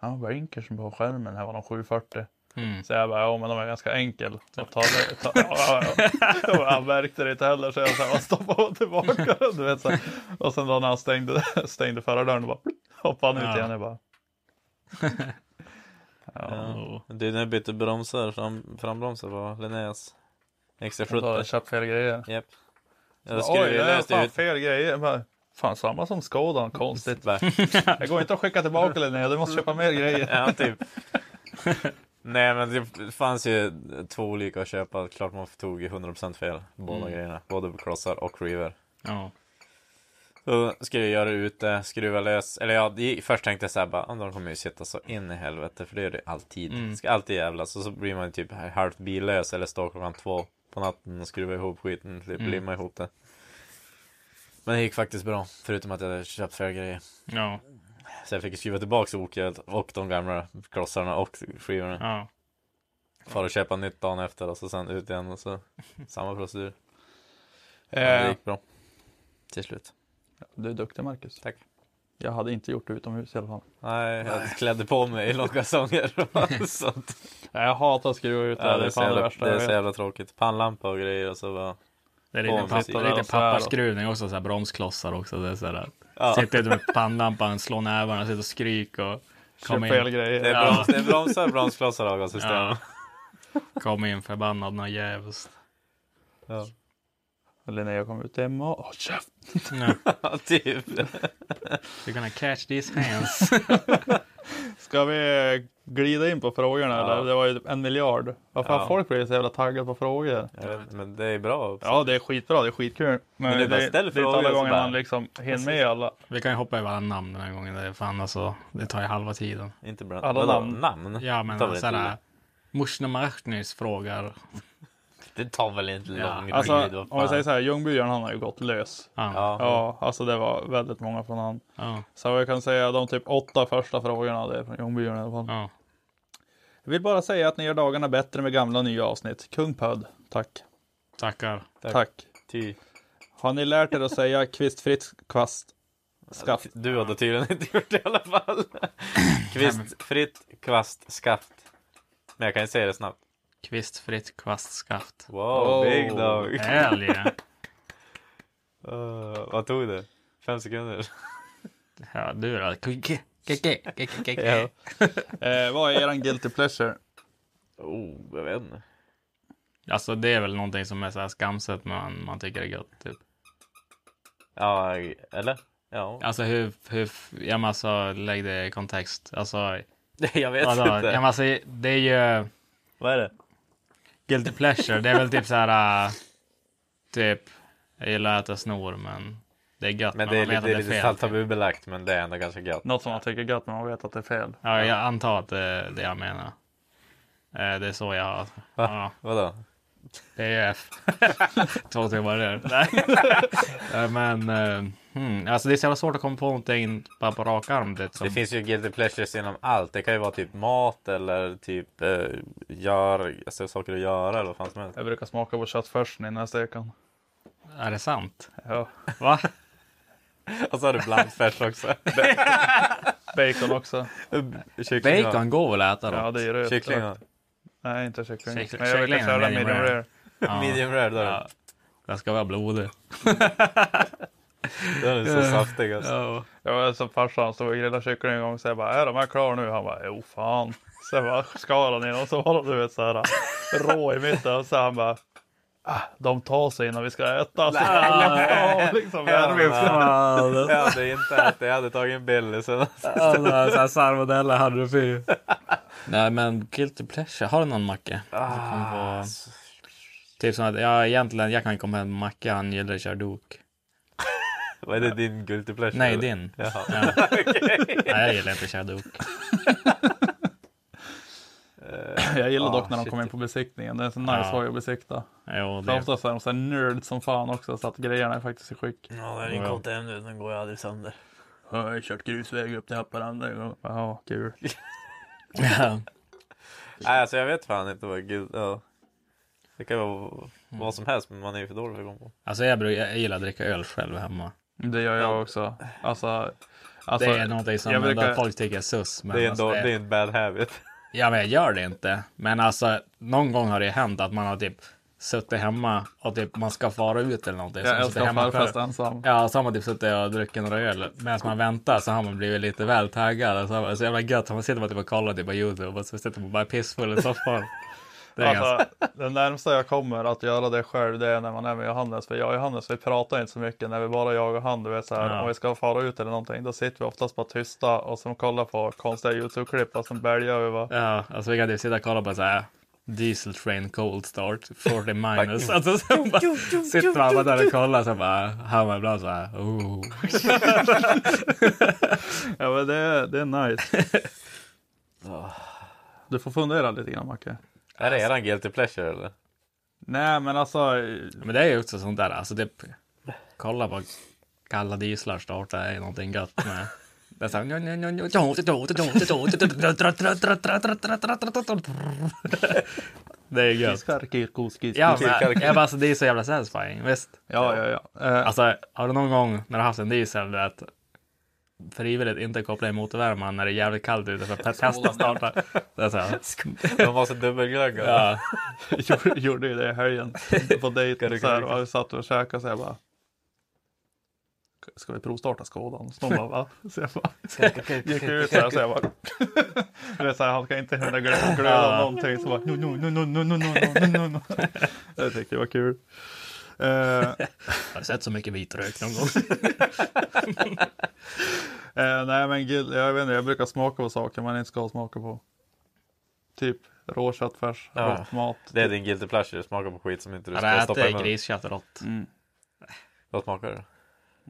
Ja, blinkers på skärmen här var de 740. Mm. Så jag bara, ja men de är ganska enkel. att ta, ta, ja, ja, ja. Han märkte det inte heller så jag så här, stoppade tillbaka den. Du vet, så här. Och sen då när han stängde, stängde förardörren, då bara hoppade han ut Ja. igen. Jag bara, Ja. Du, när jag bytte bromsar, fram, frambromsar var Linneas. Extra jag har 70. köpt fel grejer. Japp. Ja, då Oj, det är fan ut. fel grejer. Jag Bara, fan, samma som Skodan, konstigt. Det går inte att skicka tillbaka Linnea, du måste köpa mer grejer. Ja, typ. Nej, men det fanns ju två olika att köpa. Klart man tog ju 100% fel. Båda Mm. grejerna. Både crossar och reaver. ja. Så skulle jag göra det ute, skruva lös. Eller ja, det- först tänkte jag såhär bara, ah, de kommer ju sitta så in i helvete. För det gör det alltid. Mm. Ska alltid jävlas. Och så blir man ju typ halvt billös eller står klockan två på natten och skruvar ihop skiten. Typ Mm. limma ihop det. Men det gick faktiskt bra. Förutom att jag hade köpt fel grejer. Ja. Så jag fick skruva tillbaka oket och de gamla crossarna och skivorna. Ja. Fara och köpa nytt dagen efter och så sen ut igen och så samma procedur. Ja, det Eh, gick bra. Till slut. Du är duktig Marcus. Tack. Jag hade inte gjort det utomhus i alla fall. Nej, jag klädde på mig i långkalsonger och sånt. Nej, jag hatar att skruva ut det. Ja, det det är fan det jävla, värsta det är så jävla tråkigt. Pannlampa och grejer och så bara Det är lite, pappa, lite pappaskruvning också, så här bromsklossar också. Det är så här, Ja. Sitter ute med pannlampan, slår nävarna, sitter och skriker och Kör kommer fel in, grejer. Det är, Ja. broms, det är bromsar, bromsklossar och avgassystem. ja, kommer in förbannad något djävulskt. Ja. Linnea kom ut hemma. Åh, käft! Ja. Ja, typ. We're gonna catch these hands. Ska vi glida in på frågorna Ja. eller? Det var ju en miljard. Varför Ja. folk blivit så jävla taggade på frågor? Jag vet men det är bra. också. Ja, det är skitbra. Det är skitkul. Men, Men det det, ställ det är alla och gånger man liksom hinner med alla. Vi kan ju hoppa över alla namn den här gången. Det är fan alltså, det tar ju halva tiden. Inte bland Alla namn. namn. Ja men såhär, Mushna Marknys frågar. Det tar väl inte Ja, lång Alltså, tid. om vi säger så här, Ljungbyarn han har ju gått lös. Ja. Ja. Ja, alltså det var väldigt många från han. Ja. Så jag kan säga de typ åtta första frågorna, det är från Ljungbyarn i alla fall. ja. Jag vill bara säga att ni gör dagarna bättre med gamla och nya avsnitt. Kung Pöd, tack. Tackar. Tack. Tack. Ty. Har ni lärt er att säga kvistfritt kvast? Skaft. Du hade tydligen inte gjort det i alla fall. Kvist, fritt, kvast, skaft. Men jag kan ju säga det snabbt. Kvistfritt kvastskaft. Wow, Oh. big dog. Hell yeah. Uh, vad tog det? Fem sekunder? Ja, du då? Ja. Eh, vad är eran guilty pleasure? Oh, jag vet inte. Alltså det är väl någonting som är så här skamset men man tycker det är gött typ. Ja, eller? Ja. Alltså hur, hur, ja men alltså lägg det i kontext. Alltså, jag vet vadå? inte. Ja, men alltså det är ju Vad är det? Guilty pleasure. Det är väl typ så här, äh, typ, jag gillar att äta snor men det är gött Men man det är, vet lite, att det är det lite tabubelagt, men det är ändå ganska gött. Något som man tycker är gött men man vet att det är fel. Ja, jag antar att det är det jag menar. Eh, Det är så jag, ja, Vadå? PF. Två timmar där. Nej. Nej, men, eh, hmm, alltså det är så jävla svårt att komma på någonting bara på rak arm. Det, som, Det finns ju guilty pleasures inom allt. Det kan ju vara typ mat eller typ eh, gör, alltså, saker att göra eller vad fan som helst. Jag brukar smaka på kött först innan jag steker den. Är det sant? Ja. Va? Och så har du blandfärs också. Bacon också. Kyckling Bacon går väl att äta då? Ja, det är rött. Kyckling Nej, inte kyckling. Kyckling- Men jag brukar köra medium rare. rare. Ja. medium rare. Då Ja. Den ska vara blodig. Den är så saftig alltså. Ja. Jag var som farsan stod och grillade kyckling en gång så jag bara, är de här klara nu? Han bara, jo fan. Så jag bara han in och så var de du vet så här rå i mitten och så han bara, ah, de tar sig innan vi ska äta. Så ja, liksom, Ja. Jag hade inte ätit, jag hade tagit en bild sen. Salmonella hade du fy. Nej men guilty pleasure, har du någon Macke? Jag kom på, typ som att, ja egentligen, jag kan komma hem med Macke, han gillar att köra dok. Vad är det din guilty pleasure? Nej, eller? din. Jaha. Ja. Nej, jag gillar inte att köra dok. Jag gillar Ah, dock när de shit. kommer in på besiktningen. Det är en så nice Ja. att besikta. Jo, För det, oftast är de så här nerd som fan också så att grejerna är faktiskt i skick. Ja, det är din KTM nu, den går ju aldrig sönder. Jag har kört grusväg upp till Haparanda en gång. Ja, kul. Ja. Nej, alltså jag vet fan inte vad gud, ja. Det kan vara vad som helst, men man är ju för dålig för att komma på. Alltså jag, brukar, jag gillar att dricka öl själv hemma. Det gör jag också. Alltså, alltså det är någonting som jag brukar- folk tycker är sus. Men Det är, en alltså, då, det- det är en bad habit. Ja, men jag gör det inte. Men alltså, någon gång har det hänt att man har typ suttit hemma och typ man ska fara ut eller någonting. Så jag älskar själv. ensam. Ja, så har man typ suttit och druckit några öl. Medan man väntar så har man blivit lite väl taggad. Så, har man- så jävla gött. Man sitter bara typ och kollar typ på YouTube och så sitter man bara pissfull i soffan. Det. Alltså, det närmsta jag kommer att göra det själv det är när man är med Johannes. För jag och Johannes vi pratar inte så mycket när vi bara jag och han. Du vet så här, Ja. om vi ska fara ut eller någonting. Då sitter vi oftast bara tysta och så kollar på konstiga YouTube-klipp och sen bälgar vi bara. Ja, alltså vi kan typ sitta och kolla på så här. Diesel train cold start 40 minus. Alltså, så bara, sitter man där och kollar så bara hör man ibland så här. Oh. Ja men det är, det är nice. Du får fundera lite grann Macke. Är det eran guilty pleasure eller? Nej men alltså. Men det är ju också sånt där, alltså typ kolla på kalla dieslar starta är någonting gött med. Det är Det gött. Ja, men, ja, men alltså, det är så jävla satisfying, visst? Ja ja ja. Eh, Alltså, har du någon gång när du haft en diesel, du vet, frivilligt inte koppla in motorvärmaren när det är jävligt kallt ute för att testa starta. De var så dubbelglögga. Ja. gjorde ju det i helgen på dejten. Så här, och vi satt och käkade så jag bara. Ska vi provstarta Skådan? Så de bara va? Så jag bara gick ut så här, så jag bara. Du vet så här, han ska inte hinna glöda, någonting. Så bara no, no, no, no, no, no, no, no. Jag tyckte det var kul. Eh, Har du sett så mycket vitrök någon gång? eh, nej men gud, jag vet inte, jag brukar smaka på saker man inte ska smaka på. Typ rå köttfärs, Ja. rått mat. Det är din guilty pleasure, smaka på skit som inte du ska stoppa i munnen. griskött rått? Mm. Vad smakar det?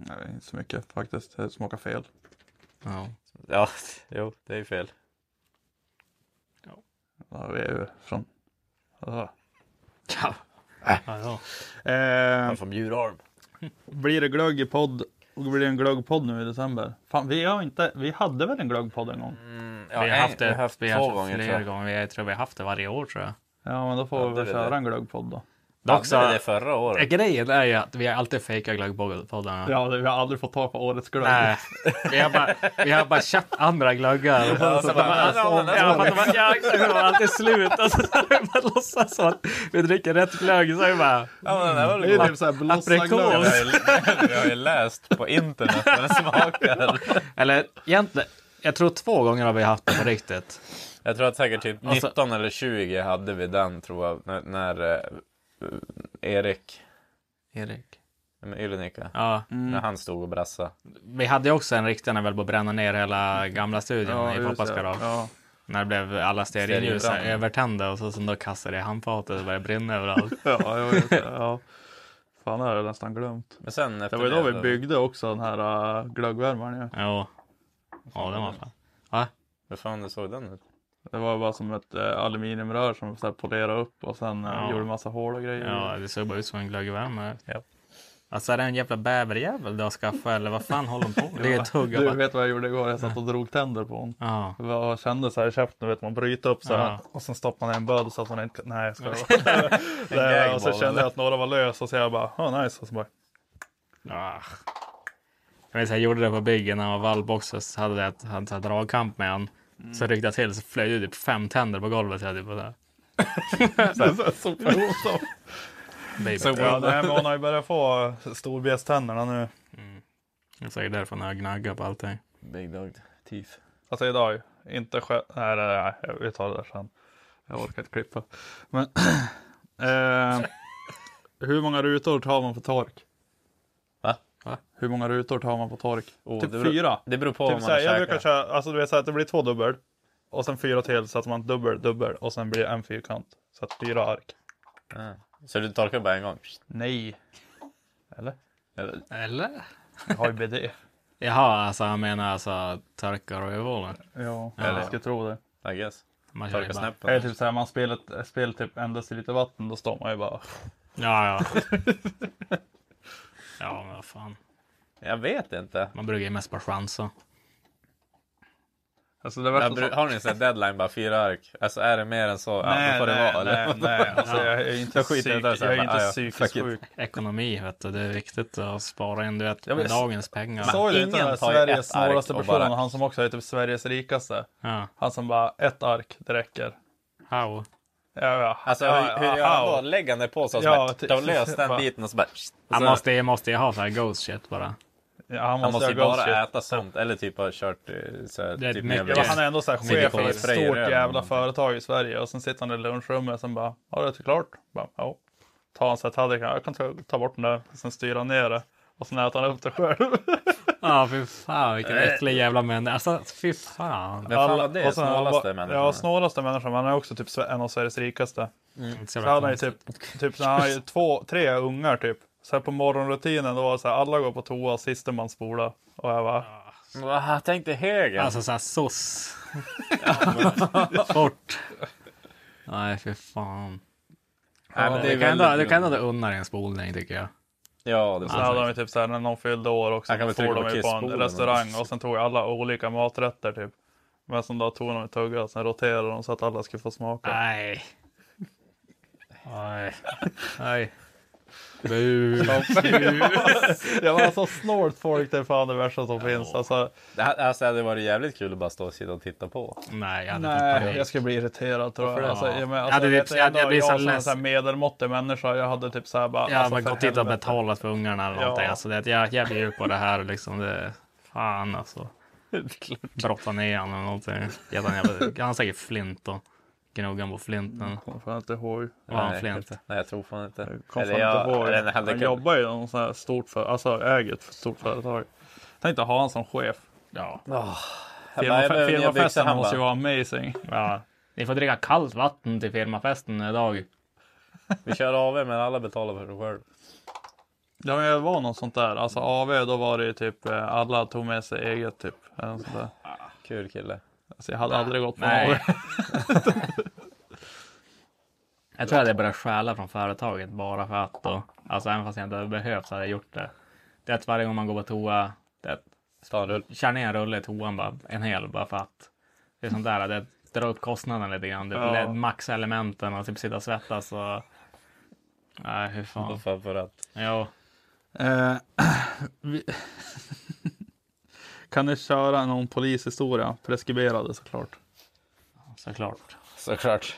Nej, inte så mycket faktiskt. Det smakar fel. Ja. Ja, jo, det är ju fel. Ja, vi är ju från... Ja. Ja. Ja, ja. Eh, från Bjurholm. blir det glögg i podd? Och blir det en glöggpodd nu i december? Fan, vi har inte... Vi hade väl en glöggpodd en gång? Mm, vi har haft det, vi har haft vi två har haft gånger flera tror jag. gånger. Vi, jag tror vi har haft det varje år tror jag. Ja, men då får Ja, vi väl köra det. en glöggpodd då. Dock Hade vi det förra året? grejen är ju att vi har alltid fejkat glöggpoddarna. Ja, vi har aldrig fått tag på årets glögg. Nej, vi har bara, vi har bara köpt andra glöggar. Ja, så de ja, var alltid slut. Och så har vi bara låtsas som att vi dricker rätt glögg. Så är vi bara, Ja, men det var Det är typ såhär blossaglögg. Jag har ju- har läst på internet vad den smakar. eller egentligen, jag tror två gånger har vi haft det på riktigt. Jag tror att säkert typ Och så- 19 eller 20 hade vi den tror jag. När, när eh, Erik, Erik. men Ylenika, Ja, när han stod och brassade. vi hade också en riktig när vi höll på att bränna ner hela gamla studion Ja, i det. Pappas Ja. När det blev alla stearinljus övertända och så som då kastade i handfatet och började brinna överallt. Ja, jag vet det. Ja. Fan, det har jag nästan glömt. Men sen Det efter var ju då vi då- byggde också den här uh, glöggvärmaren ju. Jo. Ja, det var fan. Va? Hur fan det såg den ut? Det var bara som ett uh, aluminiumrör som så här polerade upp och sen uh, Ja. gjorde massa hål och grejer. Ja, det såg bara ut som en glöggvärmare. Ja. Alltså är det en jävla bäverjävel du har skaffat eller vad fan håller de på med? Det är hugg. Du vet vad jag gjorde igår? Jag satt och drog tänder på hon. ja. Jag kände så här i käften, vet man bryter upp så här Ja. och sen stoppar man en böld så att man inte Nej, jag gagball, Och så kände jag att några var lös och så jag bara, oh, nice. Och så bara, Ah. Jag, vet, jag gjorde det på byggen när han var också. Så hade jag hade dragkamp med han. Så ryckte jag till så flög det typ fem tänder på golvet. Jag det. så, så, så, Baby. Ja, nej, men hon har ju börjat få storbjäständerna nu. Det är säkert därför när jag gnaggar på allting. Big Dog Teeth. Alltså idag, inte själv. Nej, nej, nej, vi tar det där sen. Jag orkar inte klippa. Men eh, hur många rutor tar man på tork? Va? Hur många rutor tar man på tork? Oh, typ det beror- fyra. Det beror på Typ vad man såhär, jag brukar köra, alltså du vet såhär att det blir två dubbel. Och sen fyra till så att man dubbel, dubbel och sen blir det en fyrkant. Så att fyra ark. Ja. Så du torkar bara en gång? Nej. Eller? Eller? Eller? Jag har ju BD. Jaha, alltså han menar alltså torkar och övervålen. ja, Eller? jag skulle tro det. I guess. Man kör ju Torka bara. snäppen. Eller typ såhär, man spelar, spelar typ endast i lite vatten, då står man ju bara... Ja, ja. ja, men vad fan. Jag vet inte. Man brukar ju mest bara chansa. Alltså det bru- har ni här deadline bara fyra ark? Alltså är det mer än så, ja Nej, då får det nej, vara nej, eller? nej, alltså jag är inte, psyk, det jag är inte bara, ah, ja, psykiskt sjuk. Ekonomi, vet du. Det är viktigt att spara in, du vet, Ja, men- dagens pengar. Såg du inte den Sveriges snålaste personen, bara- han som också är typ Sveriges rikaste. Ja. Han som bara, ett ark, det räcker. How? Ja, ja, Alltså ja, hur, gör han då? Lägg han det på så och så Ja, bara, typ. ta lös den biten och så bara... Han så- måste, ju- måste ju ha så här ghost shit bara. Ja, han Han måste, måste ju bara shit. äta sånt eller typ ha kört eh, så här, Det typ mycket- med Ja, men han är ändå så här chef för ett stort jävla företag i Sverige och sen sitter han i lunchrummet och sen bara, ja det är klart. Bara, ja. Tar han sig tallriken, jag kan ta, ta bort den där, sen styr han ner det. Och sen äter han upp det själv. Ja, fy fan vilken äcklig jävla människa. Alltså, fy fan. Men fan vad det är och sen snålaste människan. Ja, snålaste människan, men han är också typ en av Sveriges rikaste. Inte så Så jävla han har ju typ, typ så han har ju två, tre ungar typ. Så här på morgonrutinen då var det så här, alla går på toa, siste man spola. Och jag bara, Jag tänkte höger. Alltså såhär soss. Bort. Nej, fy fan. Nej, men det du kan ändå, du kan ändå unna dig en spolning tycker jag. Ja, det sen var hade de ju typ så här när någon fyllde år också. Då väl får de på ju på en restaurang och- och sen tog alla olika maträtter typ. Men som då tog de en tugga och sen roterade de så att alla skulle få smaka. Nej. Nej. Nej. Ja men alltså snålt folk det fan det värsta som finns. Alltså, Det här- alltså, det hade varit jävligt kul att bara stå och sitta och titta på. Nej, jag hade nej, typ jag skulle bli irriterad tror jag. det? Alltså, Ja. jag, men, Ja, alltså, det- jag, vet, jag- jag, jag jag, blir jag så som en sån här medelmåttig människa, jag hade typ såhär bara. Jag har alltså, bara gått dit och betalat för ungarna eller någonting. Ja. Alltså, det, jag, jag blir på det här liksom. Det, fan alltså. Brotta ner honom eller någonting. Han har säkert flint och gnugga på flinten. Kommer fan inte ihåg. Var han Nej, flint? inte. Nej, jag tror fan inte. Jag kommer inte ihåg. eller en Han kunnat- jobbar ju i någon sån här stort för, alltså äger ett stort företag. Tänkte ha han som chef. Ja. Jag jag byxor, firmafesten han måste ju vara amazing. ja. Ni får dricka kallt vatten till firmafesten idag. Vi kör AV men alla betalar för sig själv. Ja men det var något sånt där. Alltså AV då var det ju typ eh, alla tog med sig eget typ. Eller något sånt där. Kul kille. Alltså jag hade aldrig gått på Nej. Jag tror att jag började stjäla från företaget bara för att då. Alltså även fast jag inte hade behövt så hade jag gjort det. Det är att varje gång man går på toa. Det Ta en rull. kör ner en rulle i toan bara. En hel bara för att. Det är sånt där. Det drar upp kostnaden lite grann. Det Ja. ja. maxa elementen och typ sitta och svettas och. Nej hur fan. För, för att. Jo. Eh, vi... kan ni köra någon polishistoria? Preskriberade såklart. Såklart. Såklart.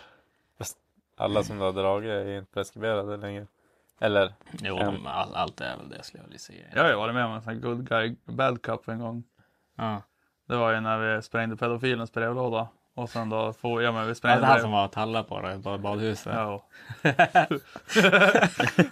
Alla som du har dragit är inte preskriberade längre. Eller? Jo, Ja. de, all, allt är väl det skulle jag vilja säga. Jag har ju varit med om en sån good guy bad cup en gång. Ja. Det var ju när vi sprängde pedofilens brevlåda. Och sen då får, ja men vi Det är sprängde det här brev- som var talla på det, på badhuset. Ja.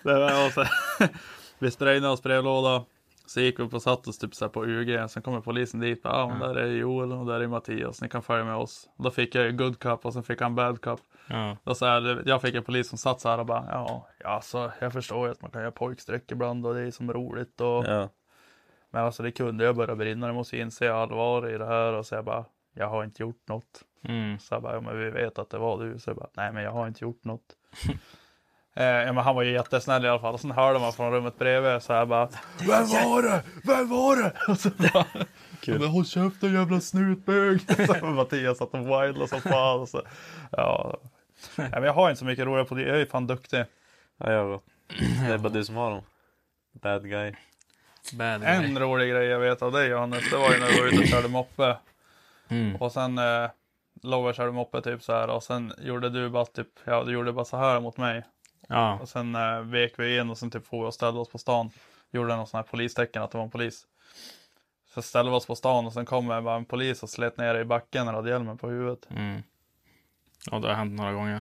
det var, och så, vi sprängde hans brevlåda. Så gick vi upp och satt oss typ så på UG. Sen kommer polisen dit. Ja, men där är Joel och där är Mattias. Ni kan följa med oss. Då fick jag ju good cup och sen fick han bad cup. Ja. Då så här, jag fick en polis som satt så här och bara. Ja, ja så jag förstår ju att man kan göra pojkstreck ibland och det är som roligt. Och, Ja. Men alltså det kunde jag börja brinna. Jag måste inse allvar i det här. Och jag bara. Jag har inte gjort något. Mm. Så jag bara, ja, men vi vet att det var du. Så jag bara, nej men jag har inte gjort något. eh, ja, men han var ju jättesnäll i alla fall. Och sen hörde man från rummet bredvid så här bara, vem var det? Vem var det? Och så bara, men håll käften jävla snutbög. så Mattias satt och wildade som fan. Och så, ja. ja, men jag har inte så mycket roliga på det. Jag är fan duktig. Ja, jag då. Det är bara du som har dem. Bad guy. Bad guy. En rolig grej jag vet av dig Johannes, det var ju när du var ute och körde moppe. Mm. Och sen eh, Lover körde moppe typ så här och sen gjorde du bara typ, ja du gjorde bara så här mot mig. Ja. Och sen eh, vek vi in och sen typ vi och ställde oss på stan. Gjorde någon sån här polistecken att det var en polis. Så ställde vi oss på stan och sen kom bara en polis och slet ner i backen och hade hjälmen på huvudet. Mm. Och det har hänt några gånger.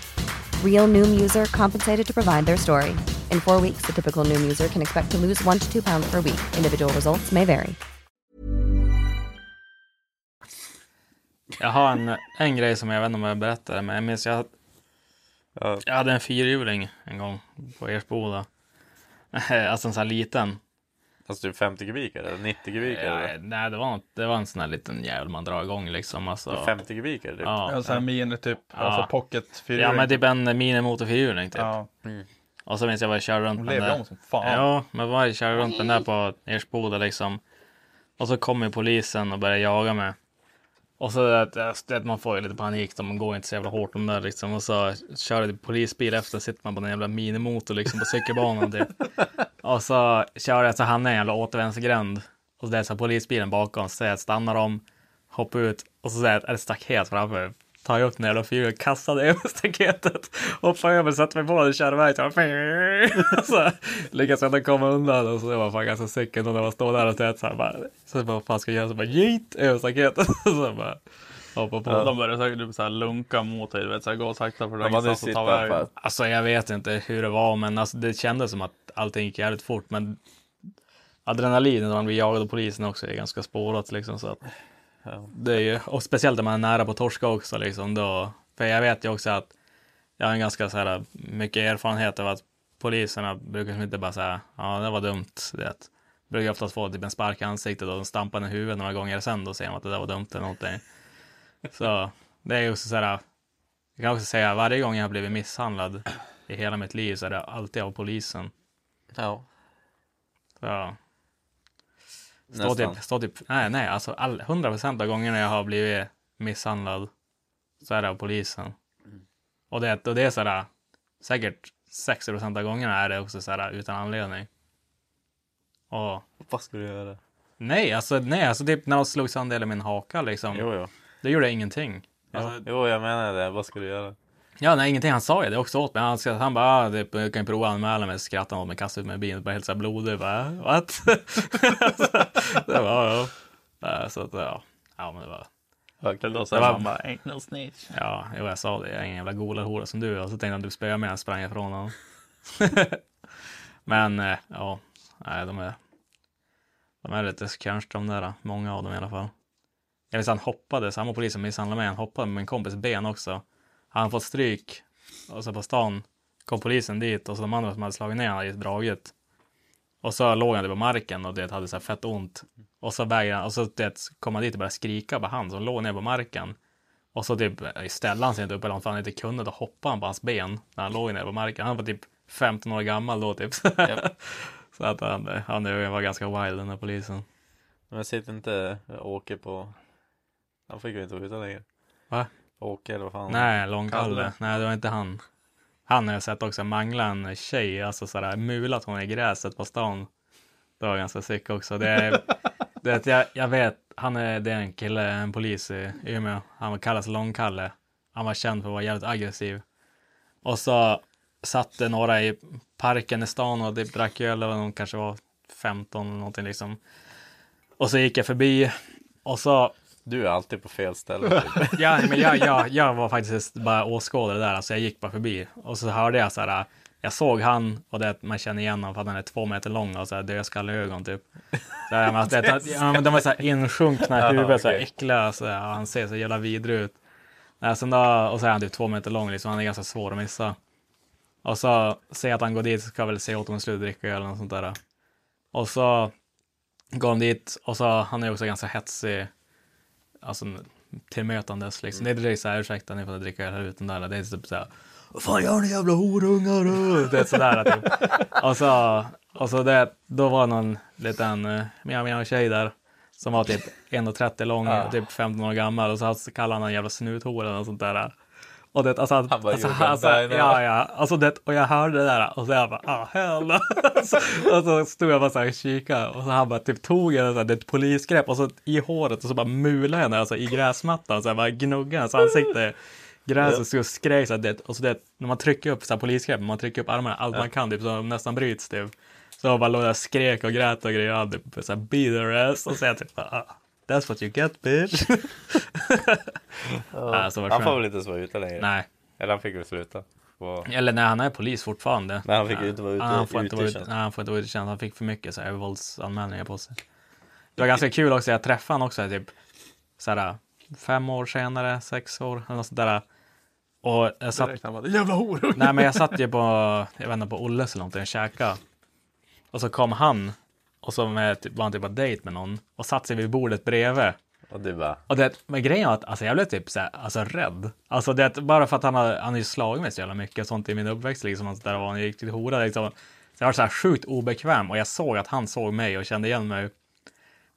Real Noom user compensated to provide their story. In four weeks, the typical Noom user can expect to lose one to two pounds per week. Individual results may vary. Jag har en, en grej som jag vet inte om jag berättade, men jag minns jag, Ja. jag hade en fyrhjuling en gång på Ersboda. Alltså en sån här liten. Alltså typ 50 kubik eller 90 kubik Ja, eller? nej, det var, det var en sån här liten jävel man drar igång liksom. Alltså, 50 kubik? Typ. ja. En sån här mini typ, alltså pocket ja, men typ en minimotorfyrhjuling typ. Ja, Och så minns jag var jag körde runt hon med den lever om som fan. Ja, men var jag körde runt den där på Ersboda liksom. Och så kommer polisen och börjar jaga mig. Och så att, att man får ju lite panik, då, man går inte så jävla hårt om där liksom. Och så kör det polisbil efter, sitter man på en jävla minimotor liksom på cykelbanan typ. Och så kör jag så hamnar jag i en jävla återvändsgränd. Och så är det så polisbilen bakom, så säger jag stannar de, hoppar ut och så säger jag att är det staket framför. Tar jag upp den jävla fyrhjulet, kastar det över staketet, hoppar över, sätter mig på den och kör iväg. Så, lyckas inte komma undan och så det var fan ganska cykeln och när man står där och så här bara, så vad fan ska jag göra? Så bara jeet över staketet. Så bara hoppa på. De börjar säkert typ så här lunka mot dig, du vet, så här, gå sakta för Ja, men ingenstans du att ta vägen. Alltså jag vet inte hur det var, men alltså, det kändes som att allting gick jävligt fort. Men adrenalinet när man blir jagad av polisen också är ganska spårat liksom. Så att Ja. Det är ju, och speciellt när man är nära på torska också liksom. Då, för jag vet ju också att jag har en ganska så här, mycket erfarenhet av att poliserna brukar inte bara säga ja det var dumt. Det brukar oftast få typ en spark i ansiktet och de stampar i huvudet några gånger sen då säger de att det där var dumt eller någonting. Så det är ju också så här. Jag kan också säga varje gång jag har blivit misshandlad i hela mitt liv så är det alltid av polisen. Ja. Så, Stå Nästan. typ, stå typ, nej, nej, alltså all, 100% av gångerna jag har blivit misshandlad så är det av polisen. Och det, och det är sådär, säkert 60% av gångerna är det också sådär utan anledning. Och Vad ska du göra? nej, alltså nej, alltså typ när de slog sönder hela min haka liksom. Jo, jo. Det gjorde ingenting. Alltså, Jo, jag menar det. Vad ska du göra? Ja, nej, ingenting. Han sa ju det också åt mig. Han, han bara, ah, jag kan ju prova att anmäla mig. Skrattade åt mig, kastade ut mig i bilen. Bara helt så här blodig. Bara, what? så, det var, ja, ja. Så att, ja. Ja, men det var, låter Det som var- man bara, ain't no snitch. ja, jo, jag sa det. Jag är ingen jävla golarhora som du. Och så tänkte att du spöade mig. Jag sprang ifrån honom. men, eh, ja. Nej, de är, de är lite kanske de där. Många av dem i alla fall. Jag vet han hoppade, samma polis som misshandlade mig, han hoppade med min kompis ben också. Han fått stryk och så på stan kom polisen dit och så de andra som hade slagit ner honom hade dragit. Och så låg han där på marken och det hade så här fett ont. Och så vägrade och så det, kom han dit och började skrika på han som låg ner på marken. Och så typ ställde han sig inte upp eller om han inte kunde, då hoppade han på hans ben när han låg ner på marken. Han var typ 15 år gammal då typ. så att han, han var ganska wild den där polisen. Men jag sitter inte Åke på... Han fick ju inte vara ute längre. Va? Åke eller vad fan. Nej, Långkalle. Kalle. Nej, det var inte han. Han har jag sett också mangla en tjej, alltså sådär mulat hon i gräset på stan. Det var ganska sick också. Det är, det jag, jag vet, han är, det är en kille, en polis i Umeå. Han kallas Långkalle. Han var känd för att vara jävligt aggressiv. Och så satt det några i parken i stan och typ drack öl, och de kanske var 15 eller någonting liksom. Och så gick jag förbi och så Du är alltid på fel ställe. Typ. Ja, men jag, jag, jag var faktiskt bara åskådare där, alltså jag gick bara förbi. Och så hörde jag så här, jag såg han och det man känner igen honom för att han är två meter lång och så här dödskalleögon typ. Så här, men, det, ja, men de var så här insjunkna i huvudet, så här äckliga, så här, och han ser så jävla vidrig ut. Nej, sen då, och så är han typ två meter lång, liksom, han är ganska svår att missa. Och så ser jag att han går dit, så ska jag väl se åt honom slut dricka eller något sånt där. Och så går han dit och så, han är också ganska hetsig alltså tillmötandes liksom. Det är direkt såhär, ursäkta ni får dricka öl här ute där. Det är typ såhär, vad fan gör ni jävla horungar? du?" Det är sådär typ. Och så, och så det, då var någon liten uh, mjau mjau tjej där. Som var typ 1,30 lång, typ 15 år gammal. Och så kallade han en jävla snuthora eller något sånt där. Och det, alltså, Han bara, alltså, "You alltså, can die now." ja, ja, alltså det, och jag hörde det där och så jag bara, ah, hell. så, och så stod jag bara så här och kikade och så han bara typ tog en, så här, ett polisgrepp och så i håret och så bara mulade henne alltså, i gräsmattan så jag bara gnuggade hans ansikte. Gräset stod och skrek så det, och så det, när man trycker upp så här, polisgrepp, man trycker upp armarna allt man kan typ så de nästan bryts typ. Så jag bara låg där och skrek och grät och grejer och han typ så här, beat their ass och så jag typ ah, That's what you get bitch. ja, så var det Han får väl inte vara ute längre? Nej. Eller han fick väl sluta? Och... Eller nej, han är polis fortfarande. Men han fick ju inte vara ute- han får inte vara ute, nej, han får inte vara ute i tjänst. Han fick för mycket så här, våldsanmälningar på sig. Det var ganska kul också, jag träffade honom också typ så här, fem år senare, sex år eller något sånt där. Och jag satt, Direkt han bara, jävla horunge. nej men jag satt ju på, jag vet inte, på Olles eller någonting och käkade. Och så kom han och så med, typ, var han typ på dejt med någon och satt sig vid bordet bredvid. Och du bara, Och det, men grejen var att alltså, jag blev typ så här, alltså, rädd. Alltså det, bara för att han har, han ju slagit mig så jävla mycket och sånt i min uppväxt liksom. Och så där, och han gick till hora liksom. Så jag var så här sjukt obekväm och jag såg att han såg mig och kände igen mig.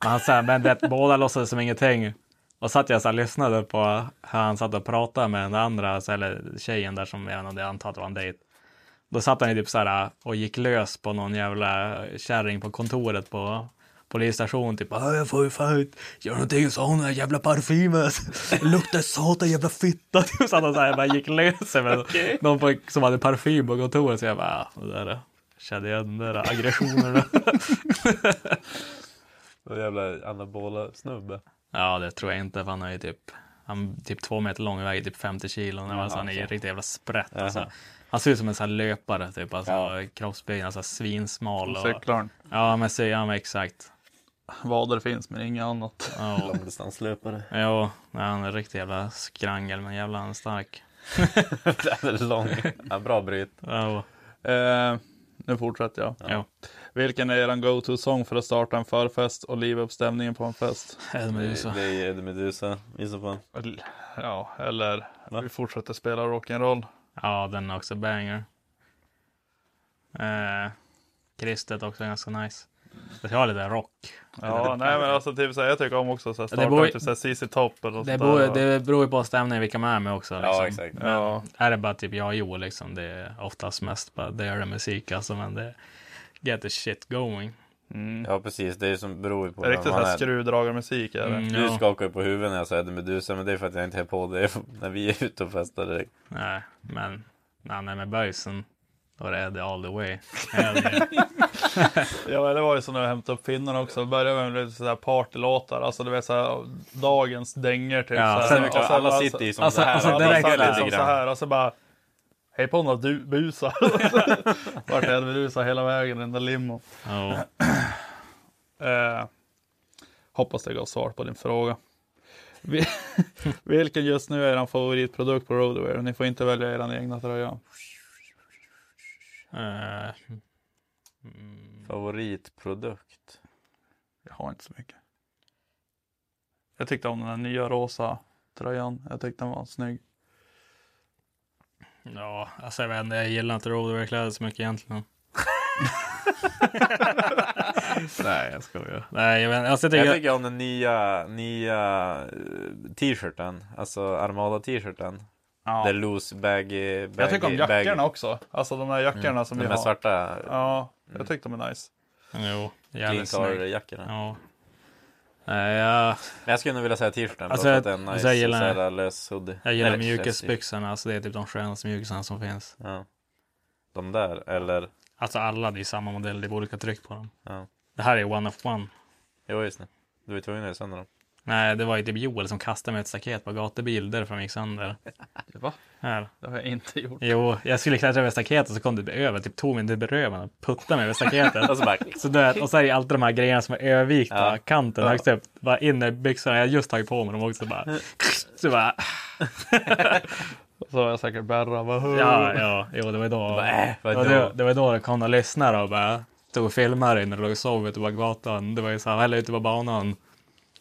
Men, han, så här, men det, båda låtsades som ingenting. Och satt jag så här, lyssnade på hur han satt och pratade med den andra, så, eller tjejen där som jag vet inte, jag antar att det var en dejt. Då satt han ju typ så här och gick lös på någon jävla kärring på kontoret på polisstationen. Typ "Ah, jag får ju fan inte göra någonting så hon den jävla parfymen. Luktar satan jävla fitta. Typ så att han så här bara gick lös med någon på, som hade parfym på kontoret. Så jag bara, ah, det där kände igen de där aggressionerna. Det jävla anabola snubbe. ja, det tror jag inte. För han är ju typ, han är typ två meter lång och väger typ 50 kilo. Alltså, han är ju en riktig jävla sprätt. Alltså. Han ser ut som en sån här löpare typ. Alltså, Ja. Kroppsbyggnaden, alltså, svinsmal. Och, Cyklaren. ja, men, så, ja, men exakt. Vader finns men inget annat. Ja. Långdistanslöpare. Jo, nej, han är riktigt jävla skrangel, men jävla han är stark. Den är lång. Ja, bra bryt. Ja, Eh, nu fortsätter jag. ja. Vilken är eran go-to-sång för att starta en förfest och liva upp stämningen på en fest? Det, Meduza. det är Eddie Meduza i så fall. Ja, eller Va? vi fortsätter spela rock'n'roll. Ja, den är också banger. Eh, Kristet också ganska nice. Vara lite rock. Ja, nej men alltså typ såhär, jag tycker om också såhär, Det starta beror- typ såhär CC Top eller Det beror, det beror ju på stämningen vilka man är med också. Liksom. Ja, exakt. Men Ja. Är det bara typ jag och Joel liksom, det är oftast mest bara det är det musik alltså, men det get the shit going. Mm. Ja, precis. Det är som beror ju på Det är riktigt vem man såhär är. skruvdragarmusik är det. Mm, Du ja. skakar ju på huvudet när jag sa Eddie Meduza, men det är för att jag inte är på det när vi är ute och festar direkt. Nej, men när han är med böjsen, då är det Eddie all the way. Hell yeah. Ja men det var ju så när jag hämtade upp finnarna också, då började med lite sådär partylåtar, alltså du vet såhär dagens dängor typ. Ja, såhär. Sen det Och sen alla sitter ju som alltså- så här. alltså, direkt- dansar lite lite som så grann. här och så bara Hej på något du busa. Vart är det busa hela vägen i den där limon. Ja. Eh, hoppas det gav svar på din fråga. Vi- Vilken just nu är er favoritprodukt på Roadwear? Ni får inte välja er egna tröja. Eh, mm, Favoritprodukt? Jag har inte så mycket. Jag tyckte om den här nya rosa tröjan. Jag tyckte den var snygg. Ja, alltså jag vet inte, jag gillar inte roadwear-kläder så mycket egentligen. Nej, jag skojar. Nej, jag vet. Alltså, jag tycker, Jag tycker om den nya, nya eh, t-shirten. Alltså Armada-t-shirten. Ja. Det är loose baggy, baggy jag tycker om baggy. jackorna också. Alltså de här jackorna som De vi har. svarta Ja, jag tyckte de är nice. jo, jävligt snygg. car-jackorna. Ja. Nej, jag, Men jag skulle nog vilja säga t-shirten. Alltså, jag- alltså, jag nice gillar- så här lös hoodie. jag gillar mjukisbyxorna, alltså det är typ de skönaste mjukisarna som finns. Ja. De där, eller? Alltså alla, det är samma modell, det är olika tryck på dem. Ja. Det här är one of one. Jo, just det. Du var ju tvungen att sönder dem. Nej, det var ju typ Joel som kastade med ett staket på gatubil, därför de gick sönder. Va? Här. Det har jag inte gjort. Jo, jag skulle klättra över staketet och så kom det över, typ tog mig till röven och puttade mig över staketet. Och så bara, Så, det, och så är det alltid de här grejerna som är övervikta, Ja. kanten Ja. högst upp. Bara in i byxorna, jag just tagit på mig dem också bara. Så bara, Så har jag säkert Berra. Bara, ja, ja, jo det var då. äh, Det var det var då det kom några lyssnare och bara stod och filmade när det låg och sov ute på gatan. Det var ju så här, eller ute på banan.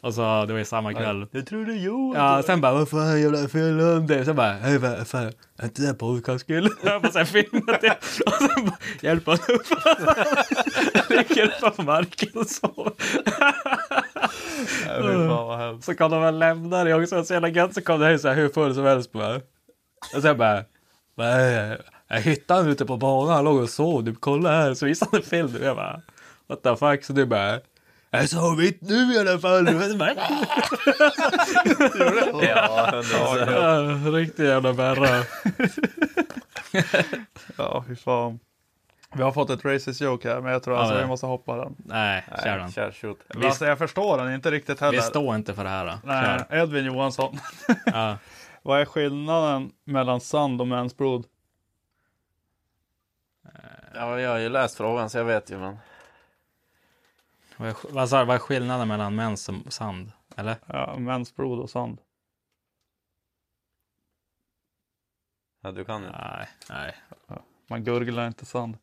Och så, det var ju samma kväll. Jag tror det är Johan. Ja, sen bara, vad fan jävla fel om det? Sen bara, hej vad fan, är inte det här podcastkul? Jag bara såhär filmat det. Och sen bara, hjälp honom upp. Ligger på marken och. Nej, fy fan vad hemskt. Så kom de väl lämna det också, så jävla gött. Så kom det här så här hur full som helst bara. Och sen bara, nej, jag hittade han ute på banan, han låg och sov. Du kolla här, så visade han en film. Jag bara, what the fuck? Så du bara, jag sa mitt nu i alla fall. Ja, Ja, Riktigt jävla bärra. Ja, fy fan. Vi har fått ett racist joke här, men jag tror Ja, alltså vi måste hoppa den. Nej, kör den. Kör, shoot. Men Alltså, jag förstår den inte riktigt heller. Vi står inte för det här. Då. Nej, Kör. Edvin Johansson. Ja. Vad är skillnaden mellan sand och mensblod? Ja, jag har ju läst frågan så jag vet ju men. Vad är, vad, sa, vad är skillnaden mellan mens och sand? Eller? Ja, mensblod och sand. Ja, du kan ju. Nej, nej, Man gurglar inte sand.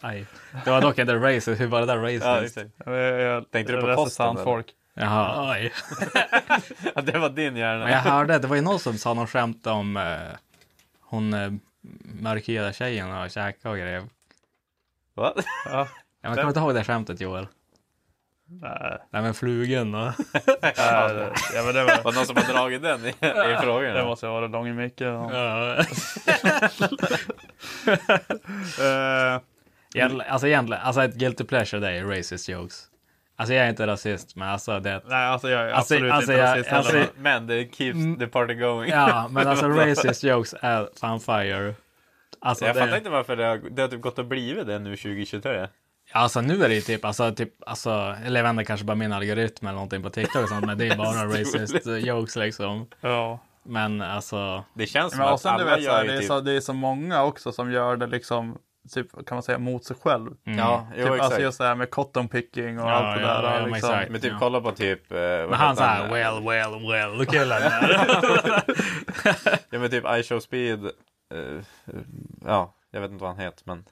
nej. Det var dock inte racist. Hur var det där racist? Ja. Jag, jag, Tänkte du på posten, sandfolk. Jaha, oj. Ja, det var din Men jag hjärna. hörde, det var ju någon som sa något skämt om eh, hon eh, mörkhyade tjejen och käkade och grejer. Va? Ja, Jag kommer inte ihåg det skämtet Joel. Nej, Nej men flugen då? nej, ja, men det, var, Var det någon som har dragit den i, i frågan? det måste ha varit Långe Micke. Ja. Eh, Egentligen- alltså egentligen, alltså ett guilty pleasure det är racist jokes. Alltså jag är inte rasist, men alltså det... nej, alltså jag är Alltså- absolut alltså, inte jag- rasist alltså- heller. Men det keeps the party going. Ja, men alltså racist jokes är fan fire. Alltså, jag det, fattar inte varför det har, det har typ gått och blivit det nu 2023. Alltså nu är det ju typ, alltså, typ, alltså, eller jag vet inte, kanske bara min algoritm eller någonting på TikTok och sånt, men det är bara racist jokes liksom. Ja. Men alltså, Det känns som Men att alla vet, så gör här, ju det, är typ... så, det är så många också som gör det liksom, typ, kan man säga, mot sig själv. Ja, jo, typ, exakt. alltså just det här med cotton picking och Ja, allt det ja, där. ja, men liksom. exakt. Men typ Ja. kolla på typ... Eh, men han heter såhär well, well, well killen. Ja men typ I show speed. eh, ja, jag vet inte vad han heter men.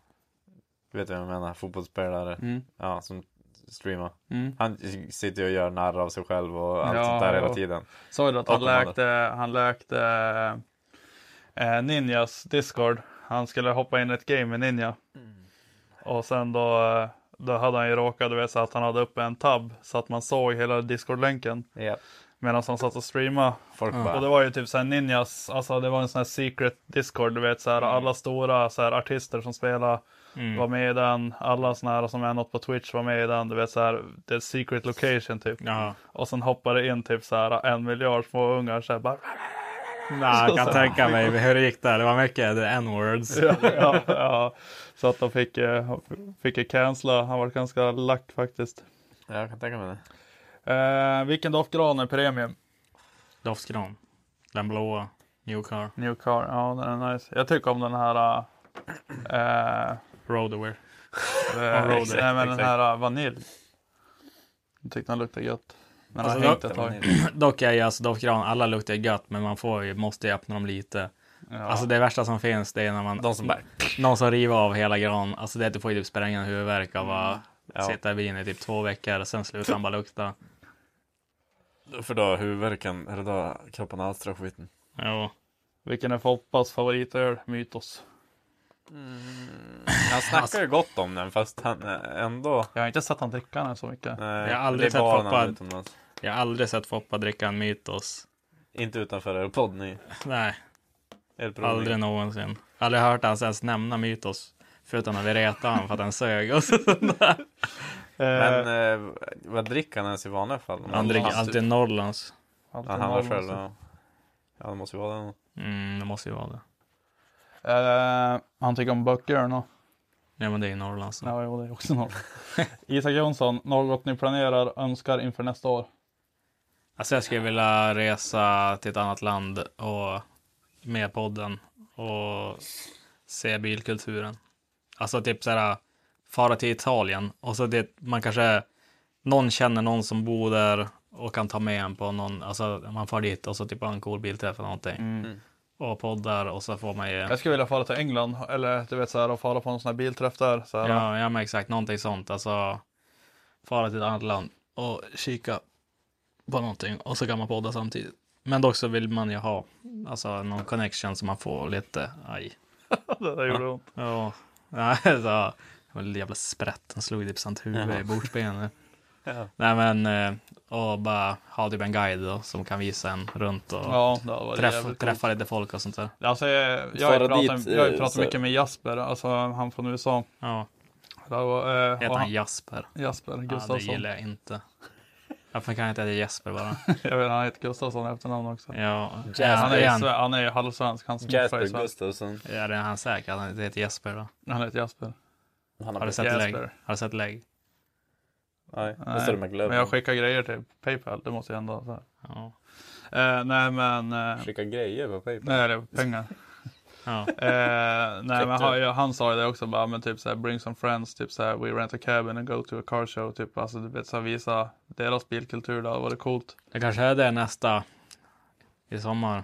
Du vet vad jag menar, fotbollsspelare. Mm. Ja, som streamar. Mm. Han sitter ju och gör narr av sig själv och allt Ja, sånt där hela tiden. Såg du att han läkte, han läkte eh, Ninjas Discord. Han skulle hoppa in i ett game med Ninja. Och sen då, då hade han ju råkat, du vet, så att han hade uppe en tab så att man såg hela Discord-länken Ja. medan han satt och streamade. Folk Och det var ju typ såhär Ninjas, alltså det var en sån här secret Discord, du vet såhär alla stora så här, artister som spelar var med i den. Alla såna här som är något på Twitch var med i den, du vet såhär, det är secret location typ. ja. Och sen hoppade in typ så här en miljard små ungar så här bara. Nej, jag kan tänka mig hur det gick där. Det var mycket n-words. Ja, ja, ja. Så att de fick, eh, fick cancella. Han var ganska lack faktiskt. Ja, jag kan tänka mig det. Eh, vilken doftgran är premium? Doftgran. Den blåa. New car. New car. Ja, den är nice. Jag tycker om den här. Uh, Roadaware. Road, nej, men den här uh, vanilj. Jag tyckte den luktade gött. Men Alltså, har hängt dock- ett tag. Dock är ju alltså doftgran, alla luktar gött, men man får ju, måste ju öppna dem lite. Ja. Alltså det värsta som finns, det är när man, De som någon som river av hela gran. Alltså det är att du får ju typ sprängande huvudvärk av att Ja. sitta i bilen i typ två veckor, sen slutar han bara lukta. För då huvudvärken, eller då kroppen alstrar skiten. Jo. Vilken är Foppas favoritöl? Mytos. Han snackar ju gott om den fast han eh, ändå. Jag har inte sett han dricka den så mycket. Nej, Jag har aldrig det sett han Foppa-. Jag har aldrig sett Foppa dricka en Mytos. Inte utanför podd ni. Nej, aldrig någonsin. Aldrig hört han ens nämna Mytos. Förutom när vi retade honom för att han sög och sånt där. Men eh, vad dricker han ens i vanliga fall? Han dricker alltid Norrlands. Allt Ja, är han noll, själv, ja. Ja, det måste ju vara den. Mm, det måste ju vara det. Eh, han tycker om böcker nu. Ja, men det är Norrlands. Ja, jo, det är också noll. Isak Jonsson, något ni planerar, önskar inför nästa år? Alltså jag skulle vilja resa till ett annat land och med podden och se bilkulturen. Alltså typ såhär fara till Italien och så det, man kanske någon känner någon som bor där och kan ta med en på någon, alltså man far dit och så typ har en cool bilträff eller någonting. Mm. Och poddar och så får man ju, Jag skulle vilja fara till England, eller du vet så här, och fara på en sån här bilträff där. Så här, ja, ja men exakt, någonting sånt. Alltså fara till ett annat land och kika på någonting och så kan man podda samtidigt. Men dock så vill man ju ha alltså någon connection så man får lite, aj. det där gjorde ont. Ja, nej, så, det var en jävla sprätt. Den slog typ sant huvud i bordsbenet. Ja. Nej men, eh, och bara ha typ en guide då, som kan visa en runt och Ja, träffa, träffa lite folk och sånt där. Alltså, jag, jag har pratat, dit, jag har eh, pratat så- mycket med Jasper, alltså han från USA. Ja, var, eh, heter han Jasper? Jasper Ja, det Gustafsson. gillar jag inte. Varför kan jag inte heta Jesper bara? jag vet, han heter Gustafsson efternamn också. Ja, Jasper. Han är, är han, han är halvsvensk, han Jasper. Gustafsson. är det han säker han heter Jesper då? Han heter Jasper. Han Har har du sett Jasper. lägg? Har du sett lägg? Nej, Nej, det står det med glöm. Men jag skickar grejer till Paypal, det måste jag ändå ha. Ja. Eh, nej men, eh, Skicka grejer på Paypal. nej det är pengar. ja. Eh, nej men han, han sa ju det också bara, men typ såhär bring some friends, typ såhär we rent a cabin and go to a car show, typ alltså du vet såhär visa deras bilkultur då, var det coolt. Det kanske är det nästa i sommar.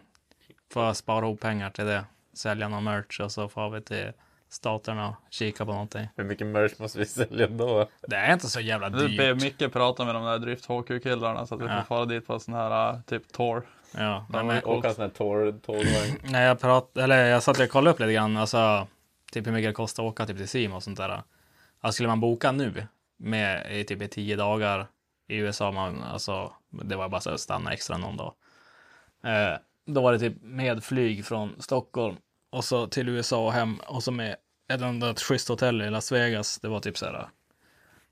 Får jag spara ihop pengar till det. Sälja någon merch och så får vi till staterna och kika på någonting. Hur mycket merch måste vi sälja då? Det är inte så jävla Du dyrt. ber Micke prata med de där Drift HQ killarna så att vi Ja. får fara dit på sån här typ tour. Ja, Ja, men, Åka en sån här tår- tågvagn. när jag prat, eller jag satt och kollade upp lite grann, alltså typ hur mycket det kostar att åka typ till Simo och sånt där. Alltså skulle man boka nu med i typ i tio dagar i USA, man, alltså, det var bara så att stanna extra någon dag. Eh, då var det typ med flyg från Stockholm och så till USA och hem och så med ett enda ett schysst hotell i Las Vegas. Det var typ så här,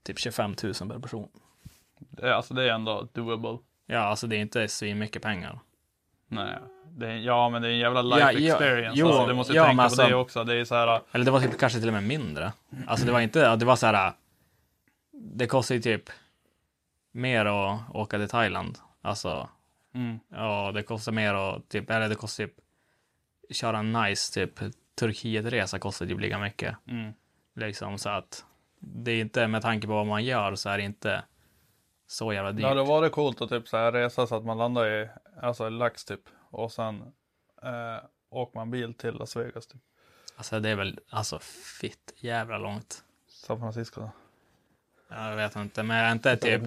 typ 25 000 per person. Det, alltså det är ändå doable. Ja, alltså det är inte svin mycket pengar. Nej. Är, ja, men det är en jävla life Ja, experience. jo, alltså, du måste ja, tänka men på det alltså- också. Det är så här, Eller det var typ kanske till och med mindre. Alltså det var inte, det var så här. Det kostar ju typ mer att åka till Thailand. Alltså, mm, ja, det kostar mer att typ, eller det kostar typ köra en nice typ Turkietresa kostar typ lika mycket. mm. Liksom så att det är inte med tanke på vad man gör så är det inte så jävla dyrt. Det hade varit coolt att typ så här resa så att man landar i, alltså i Lax typ. Och sen eh, åker man bil till Las Vegas typ. Alltså det är väl alltså fitt jävla långt. San Francisco då. Jag vet inte, men är inte typ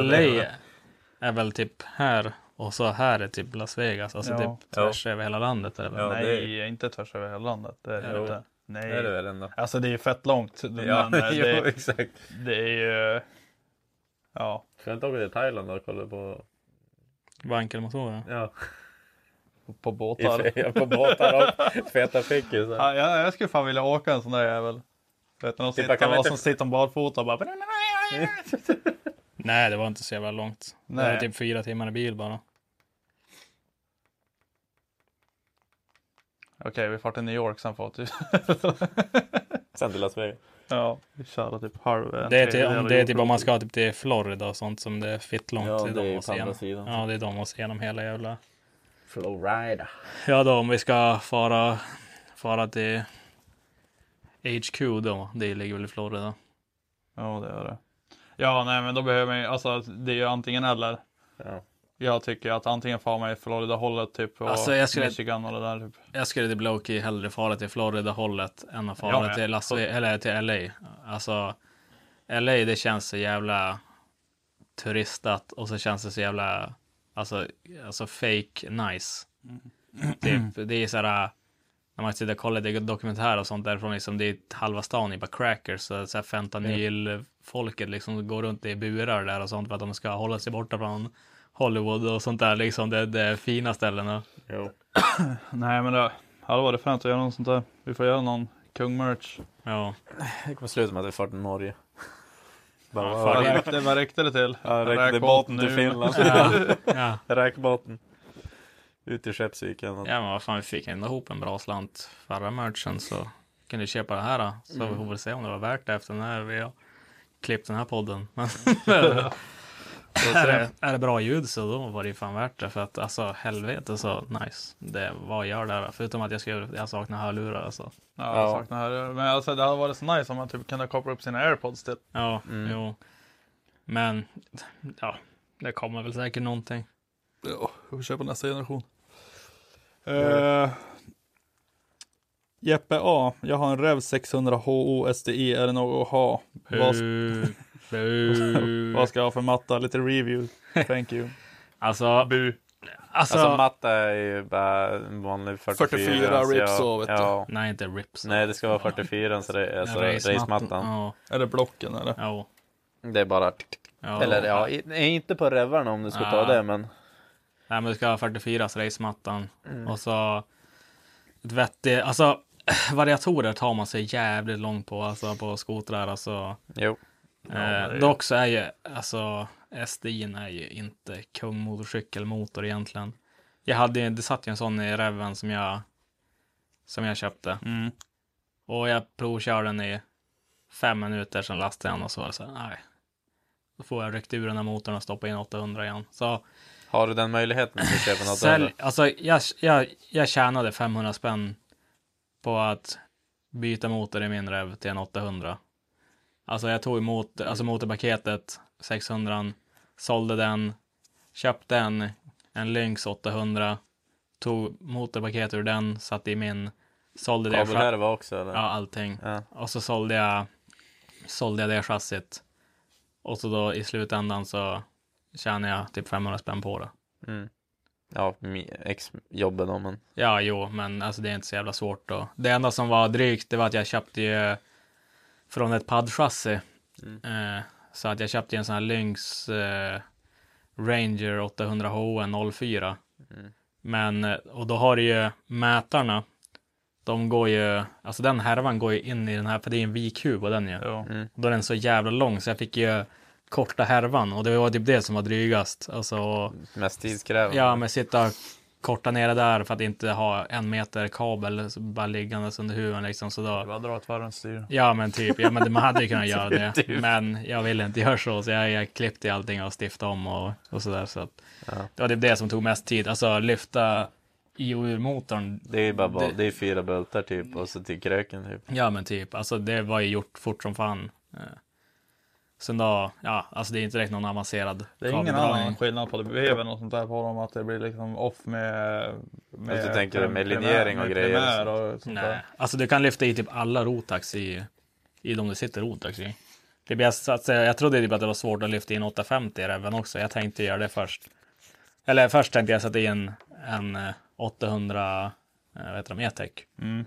LA är väl typ här och så här är typ Las Vegas. Alltså Ja. typ tvärs över hela landet. Är det väl? Ja, Nej, inte tvärs över hela landet. Det är det inte. Nej. Det är det väl ändå. Alltså det är ju fett långt. Ja, men eh, jo, det, exakt. det är ju... Ja. Ska jag inte åka till Thailand och kolla på... Vankelmotorer. Ja, På båtar. på båtar och feta fickor. så. Ja, jag, jag skulle fan vilja åka en sån där jävel. Vet du, någon Typ, sitter, kan man och inte- som sitter barfota och bara... Nej, det var inte så jävla långt. Det Nej. var typ fyra timmar i bil bara. Okej, vi far till New York sen får vi... Sen till Las Vegas. ja, vi kör typ halv... Det är, till, om det är typ om man ska typ till Florida och sånt som det är fitt långt. Ja, till det är och på se andra sidan. Ja, det är de och se genom hela jävla... Flowrida. Ja då, om vi ska fara, fara till HQ då. Det ligger väl i Florida. Ja, det gör det. Ja, nej, men då behöver man ju... Alltså, det är ju antingen eller. Ja. Jag tycker att antingen får man i Florida-hållet typ och Alltså, jag skulle- Michigan och det där typ. Jag skulle till Blokey hellre fara till Florida-hållet än att fara till, Las eller till LA. Alltså, LA det känns så jävla turistat och så känns det så jävla, alltså, alltså fake nice. Typ, det är så här, när man sitter och kollar lite dokumentärer och sånt därifrån, liksom, det är halva stan är bara crackers, så, så här fentanyl-folket liksom går runt i burar där och sånt för att de ska hålla sig borta från Hollywood och sånt där, liksom, det, det är fina ställena. Jo. Nej, men det hade varit fränt att göra något sånt där. Vi får göra någon kung-merch. Ja. Det kommer sluta med att vi far till Norge. Bara, Ja, vad- räckte, vad räckte det till? Ja, räckte båten till. Finland. Ja. Räkbåten. Ut i Skeppsviken. Ja men vad fan, vi fick ändå ihop en bra slant förra merchen så kan du köpa det här då. Så vi får väl se om det var värt det efter den här vi har klippt den här podden. Men är, det, är det bra ljud så då var det ju fan värt det för att alltså helvete så nice. Det, vad gör det här? Förutom att jag skulle, jag saknar hörlurar alltså. Ja, jag saknar det. Men alltså det hade varit så nice om man typ kunde koppla upp sina airpods till. Ja, jo. Men ja, det kommer väl säkert någonting. Ja, vi får köpa nästa generation. Uh, Jeppe A. Jag har en Rev 600 HO SDI. Är det något att ha? Vad, vad ska jag ha för matta? Lite review. Thank you. Alltså, Bu. alltså, Alltså matta är ju bara en vanlig 44. 44 så rips så, vet du. ja. nej inte rips. Nej, det ska vara 44 så det är alltså Racemattan. Ja, Är det blocken eller? ja. Det är bara... ja. Eller ja, inte på revarna om du ska ta Ja. det, men... Nej, men du ska ha 44 så racemattan. Mm. Och så ett vettigt, alltså variatorer tar man sig jävligt långt på, alltså på skotrar. Alltså, Jo. eh, dock så är ju, alltså SDI är ju inte kung motorcykelmotor egentligen. Jag hade ju, det satt ju en sån i reven som jag, som jag köpte. Mm. Och jag provkörde den i fem minuter, sen lastade jag den och så var det så här, nej. Då får jag ryckt ur den här motorn och stoppa in 800 igen. Så Har du den möjligheten att köpa något Sälj, över? alltså jag, jag, jag tjänade 500 spänn på att byta motor i min rev till en 800. Alltså jag tog emot, alltså motorpaketet 600, sålde den, köpte en, en Lynx 800, tog motorpaket ur den, satte i min, sålde det. Kabelhärva också eller? Ja, allting. Ja. Och så sålde jag, sålde jag det chassit. Och så då i slutändan så tjänade jag typ 500 spänn på det. Mm. Ja, ex-jobbet då, men... Ja, jo, men alltså det är inte så jävla svårt då. Det enda som var drygt, det var att jag köpte ju från ett paddchassi. Eh, Så att jag köpte en sån här Lynx eh, Ranger 800 HN 04. Men, eh, och då har du ju mätarna. De går ju, alltså den härvan går ju in i den här, för det är en vikub och den ju. Ja. Då är den så jävla lång så jag fick ju korta härvan och det var typ det som var drygast. Alltså, Mest tidskrävande. ja men sitta korta nere där för att inte ha en meter kabel så bara liggandes under huven liksom. Så då, Bara dra ett varv styr. Ja men typ, ja men man hade ju kunnat göra det. Typ. Men jag ville inte göra så, så jag, jag klippte allting och stiftade om och, och sådär. Så att Ja. det var typ det som tog mest tid. Alltså lyfta i och ur motorn. Det är ju bara, bara Det- det är fyra bultar typ och så till kröken typ. Ja men typ, alltså det var ju gjort fort som fan. Eh, Sen då, ja alltså det är inte direkt någon avancerad Det är ingen annan skillnad på det. Veven och sånt där på dem. Att det blir liksom off med... med Alltså, du tänker med primär- linjering och med grejer och sånt Nej, där. alltså du kan lyfta i typ alla Rotax i, i de du sitter Rotax i. Det blir så att säga, jag trodde typ att det var svårt att lyfta in 850 i Reven också. Jag tänkte göra det först. Eller först tänkte jag sätta in en eh, 800, eh, vad heter de, E-tech. Mm.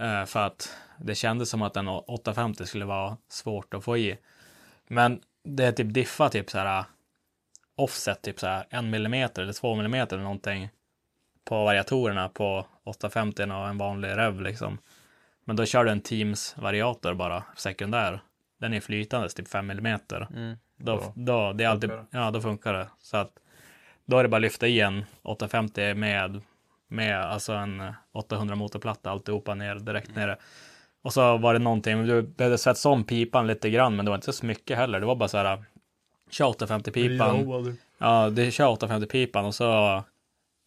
Eh, För att det kändes som att en 850 skulle vara svårt att få i. Men det är typ diffa typ så här offset typ så här en millimeter eller två millimeter eller någonting på variatorerna på 850 och en vanlig rev liksom. Men då kör du en Teams variator bara sekundär. Den är flytandes typ 5 millimeter. Då, då, det är alltid, funkar ja, då funkar det. Så att då är det bara att lyfta i en 850 med, med alltså en 800 motorplatta alltihopa ner direkt nere. Och så var det någonting, du behövde svetsa om pipan lite grann, men det var inte så mycket heller. Det var bara så här, kör 850 pipan. Ja, det kör 850 pipan och så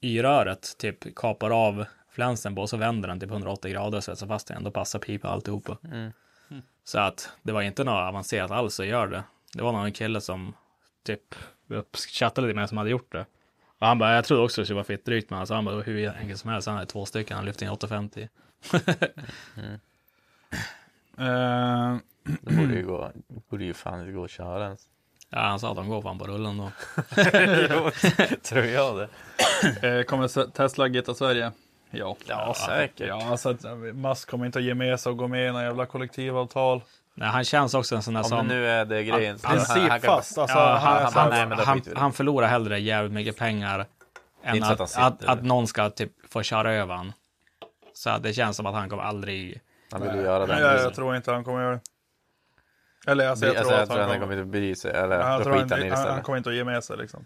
Y-röret typ kapar av flänsen på och så vänder den typ 180 grader och svetsar fast igen. Då passar pipan alltihopa. Så att det var inte något avancerat alls att göra det. Det var någon kille som typ chattade lite med som hade gjort det. Och han bara, jag trodde också det skulle vara fett drygt men alltså han bara, hur enkelt som helst. Han hade två stycken, han lyfte in 850. Eh, Det borde ju gå, borde ju fan inte gå att köra ens. Ja, han sa att de går fan på rullen då. jo, tror jag det. eh, kommer Tesla gitta Sverige? Ja. Ja, säkert. Ja, alltså Musk kommer inte att ge med sig och gå med i några jävla kollektivavtal. Nej, han känns också en sån där Om som... det nu är det grejen. han- han kan- fast. Alltså, Ja, han, men förlorar hellre jävligt mycket pengar än att, att att, någon ska typ få köra över han. Så att det känns som att han kommer aldrig... Han vill ju göra den. Nej, jag, jag tror inte han kommer göra det. Eller alltså, jag jag tror jag att tror han han kommer... inte bry sig. Eller Jag tror han, han han, kommer inte att ge med sig liksom.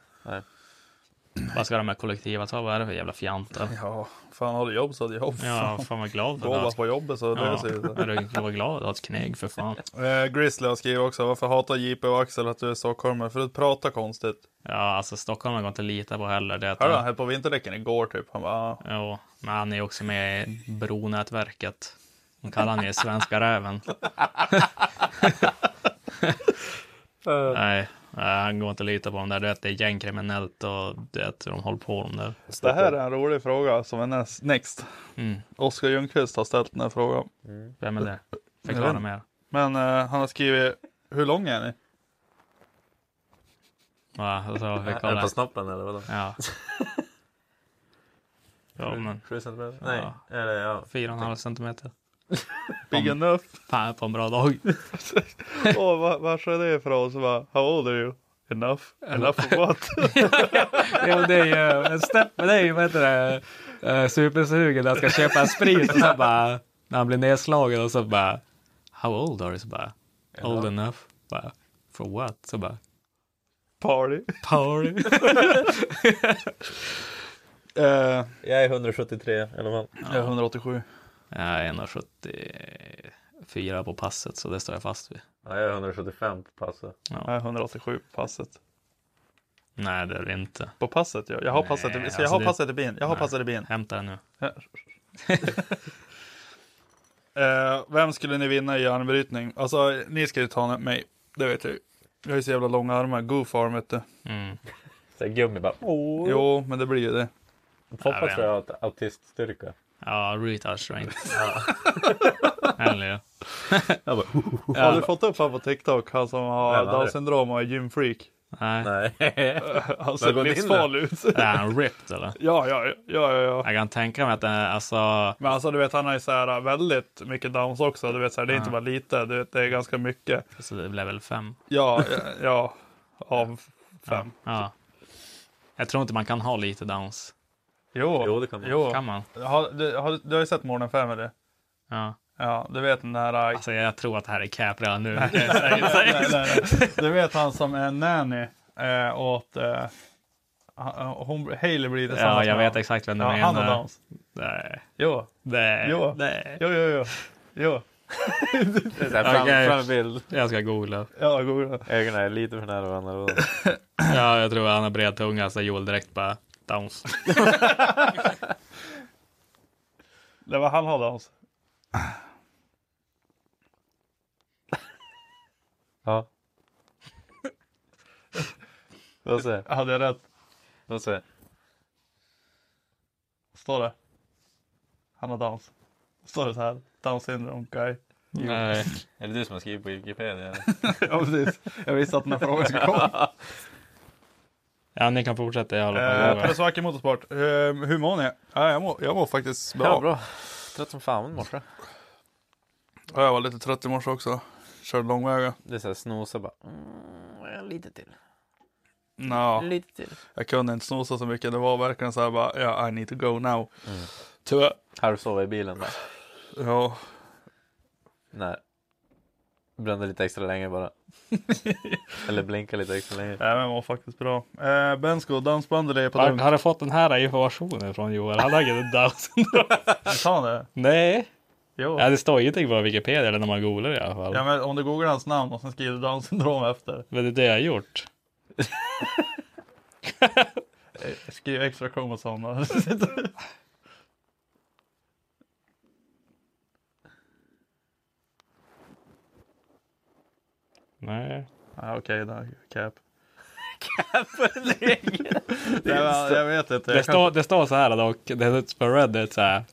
Vad ska de med kollektivavtal? Vad är det för jävla fjantar? Ja, fan har du jobb så har du jobb. Ja, fan vad glad bara för på jobbet så Ja, löser det sig. är du var glad att ha ett knägg för fan. Eh, Grizzly har skrivit också, varför hatar JP och Axel att du är stockholmare? För du pratar konstigt. Ja, alltså Stockholm går inte att lita på heller. Det är att Hörde han han, höll på vinterdäcken igår typ? Han bara, ah. jo, men han är också med i Bronätverket. De kallar ju Svenska Räven. nej, han går inte att lita på dem där. Du vet, det är gängkriminellt och vet hur de håller på dem där. Det här är en rolig fråga som är näst, next. Mm. Oskar Ljungqvist har ställt den här frågan. Vem är det? Förklara mer. Men eh, han har skrivit, hur lång är ni? Va, alltså, Är det på snoppen eller vadå? Ja. ja, men Sju centimeter? Nej, Ja. eller ja. fyra och en halv centimeter. Big enough? Fan, på en bra dag. Åh, vad, vad är det för oss? Bara, How old are you? Enough? Enough for what? jo, det är ju en step, men det är ju, vad heter det, uh, supersugen han ska köpa en sprit och så bara, när han blir nedslagen och så bara, how old are you? Så bara, old enough. Bara, for what? Så bara, Party. party. Eh, Jag är 173 i alla fall. jag är 187. Jag är 1,74 på passet, så det står jag fast vid. Ja, jag är 175 på passet. Jag är 187 på passet. Nej, det är det inte. På passet ja. Jag har Nej, passet, i, alltså jag ha det- passet i bilen? Jag har Nej. passet i bilen. Hämta den nu. Eh, vem skulle ni vinna i armbrytning? Alltså, ni ska ju ta mig. Det vet jag. Jag har ju så jävla långa armar. Goof arm vet du. Mm. Så gummi bara. Oh. Jo, men det blir ju det. Foppa tror jag har autiststyrka. Ja, retard strength. Eller ja. Har du fått upp han på TikTok? Han som har? Down syndrom och är gymfreak. Nej. Nej. Han ser livsfarlig ut. Är han ripped eller? Ja, ja, ja, ja, ja. Jag kan tänka mig att det är alltså... Men alltså du vet, han har ju så här väldigt mycket downs också. Du vet, så här, det är inte bara lite, du vet, det är ganska mycket. Så det är level 5. Ja, ja, ja av fem. Ja. Jag tror inte man kan ha lite downs. Jo, Jo, det kan man. Jo. Kan man? Har, du, har, du har ju sett 5 eller? Ja. Ja, du vet den där... Alltså jag tror att det här är cap redan nu. nej, nej, nej, nej. Du vet han som är nanny eh, åt... Eh, han- hon, Hailey blir det Ja, jag vet exakt vem du ja, menar. Han har downs. Nej. Jo, Nej. Jo. Nej. jo, jo, jo. jo. Det är fram, Okej. fram bild. Jag ska googla. Ja, goda. Ögonen är lite för nära varandra. och- Ja, jag tror han har bred tunga så Joel direkt bara downs. Det var han har downs. Ja. Vad säger Hade jag rätt? Vad säger Står det? Han har downs. Står det så här? Down syndrome guy. Nej. Är det du som har skrivit på Wikipedia? Eller? ja, precis. Jag visste att den här frågan skulle komma. Ja, ni kan fortsätta. Jag håller på Eh. Teresa Motorsport. Eh, hur mår ni? Ja, jag, mår, jag mår faktiskt bra. Ja, bra. Trött som fan i morse. Ja, jag var lite trött i morse också. Körde långväga. Det är såhär snosa bara. Mm, lite till. Nå, Lite till. jag kunde inte snosa så mycket. Det var verkligen så här bara, ja, I need to go now. Mm. Tyvärr. Halvsova i bilen där. Ja, Nej. Brände lite extra länge bara. Eller blinka lite extra länge. Nej, men mår faktiskt bra. Eh, Bensko, dansbandet är på Har, har du fått den här informationen från Joel? Han har inget down syndrome. Ta det. Nej. Jo. Ja, det står ingenting på Wikipedia eller när man googlar i alla fall. Ja, men om du googlar hans namn och sen skriver down syndrom efter. Men det är det jag har gjort. Eh, Skriv extra kromosomer. Nej. ah, Okej, då. Cap. Cap jag vet inte. Det Jag står, det står så här dock. Det är på Reddit så här.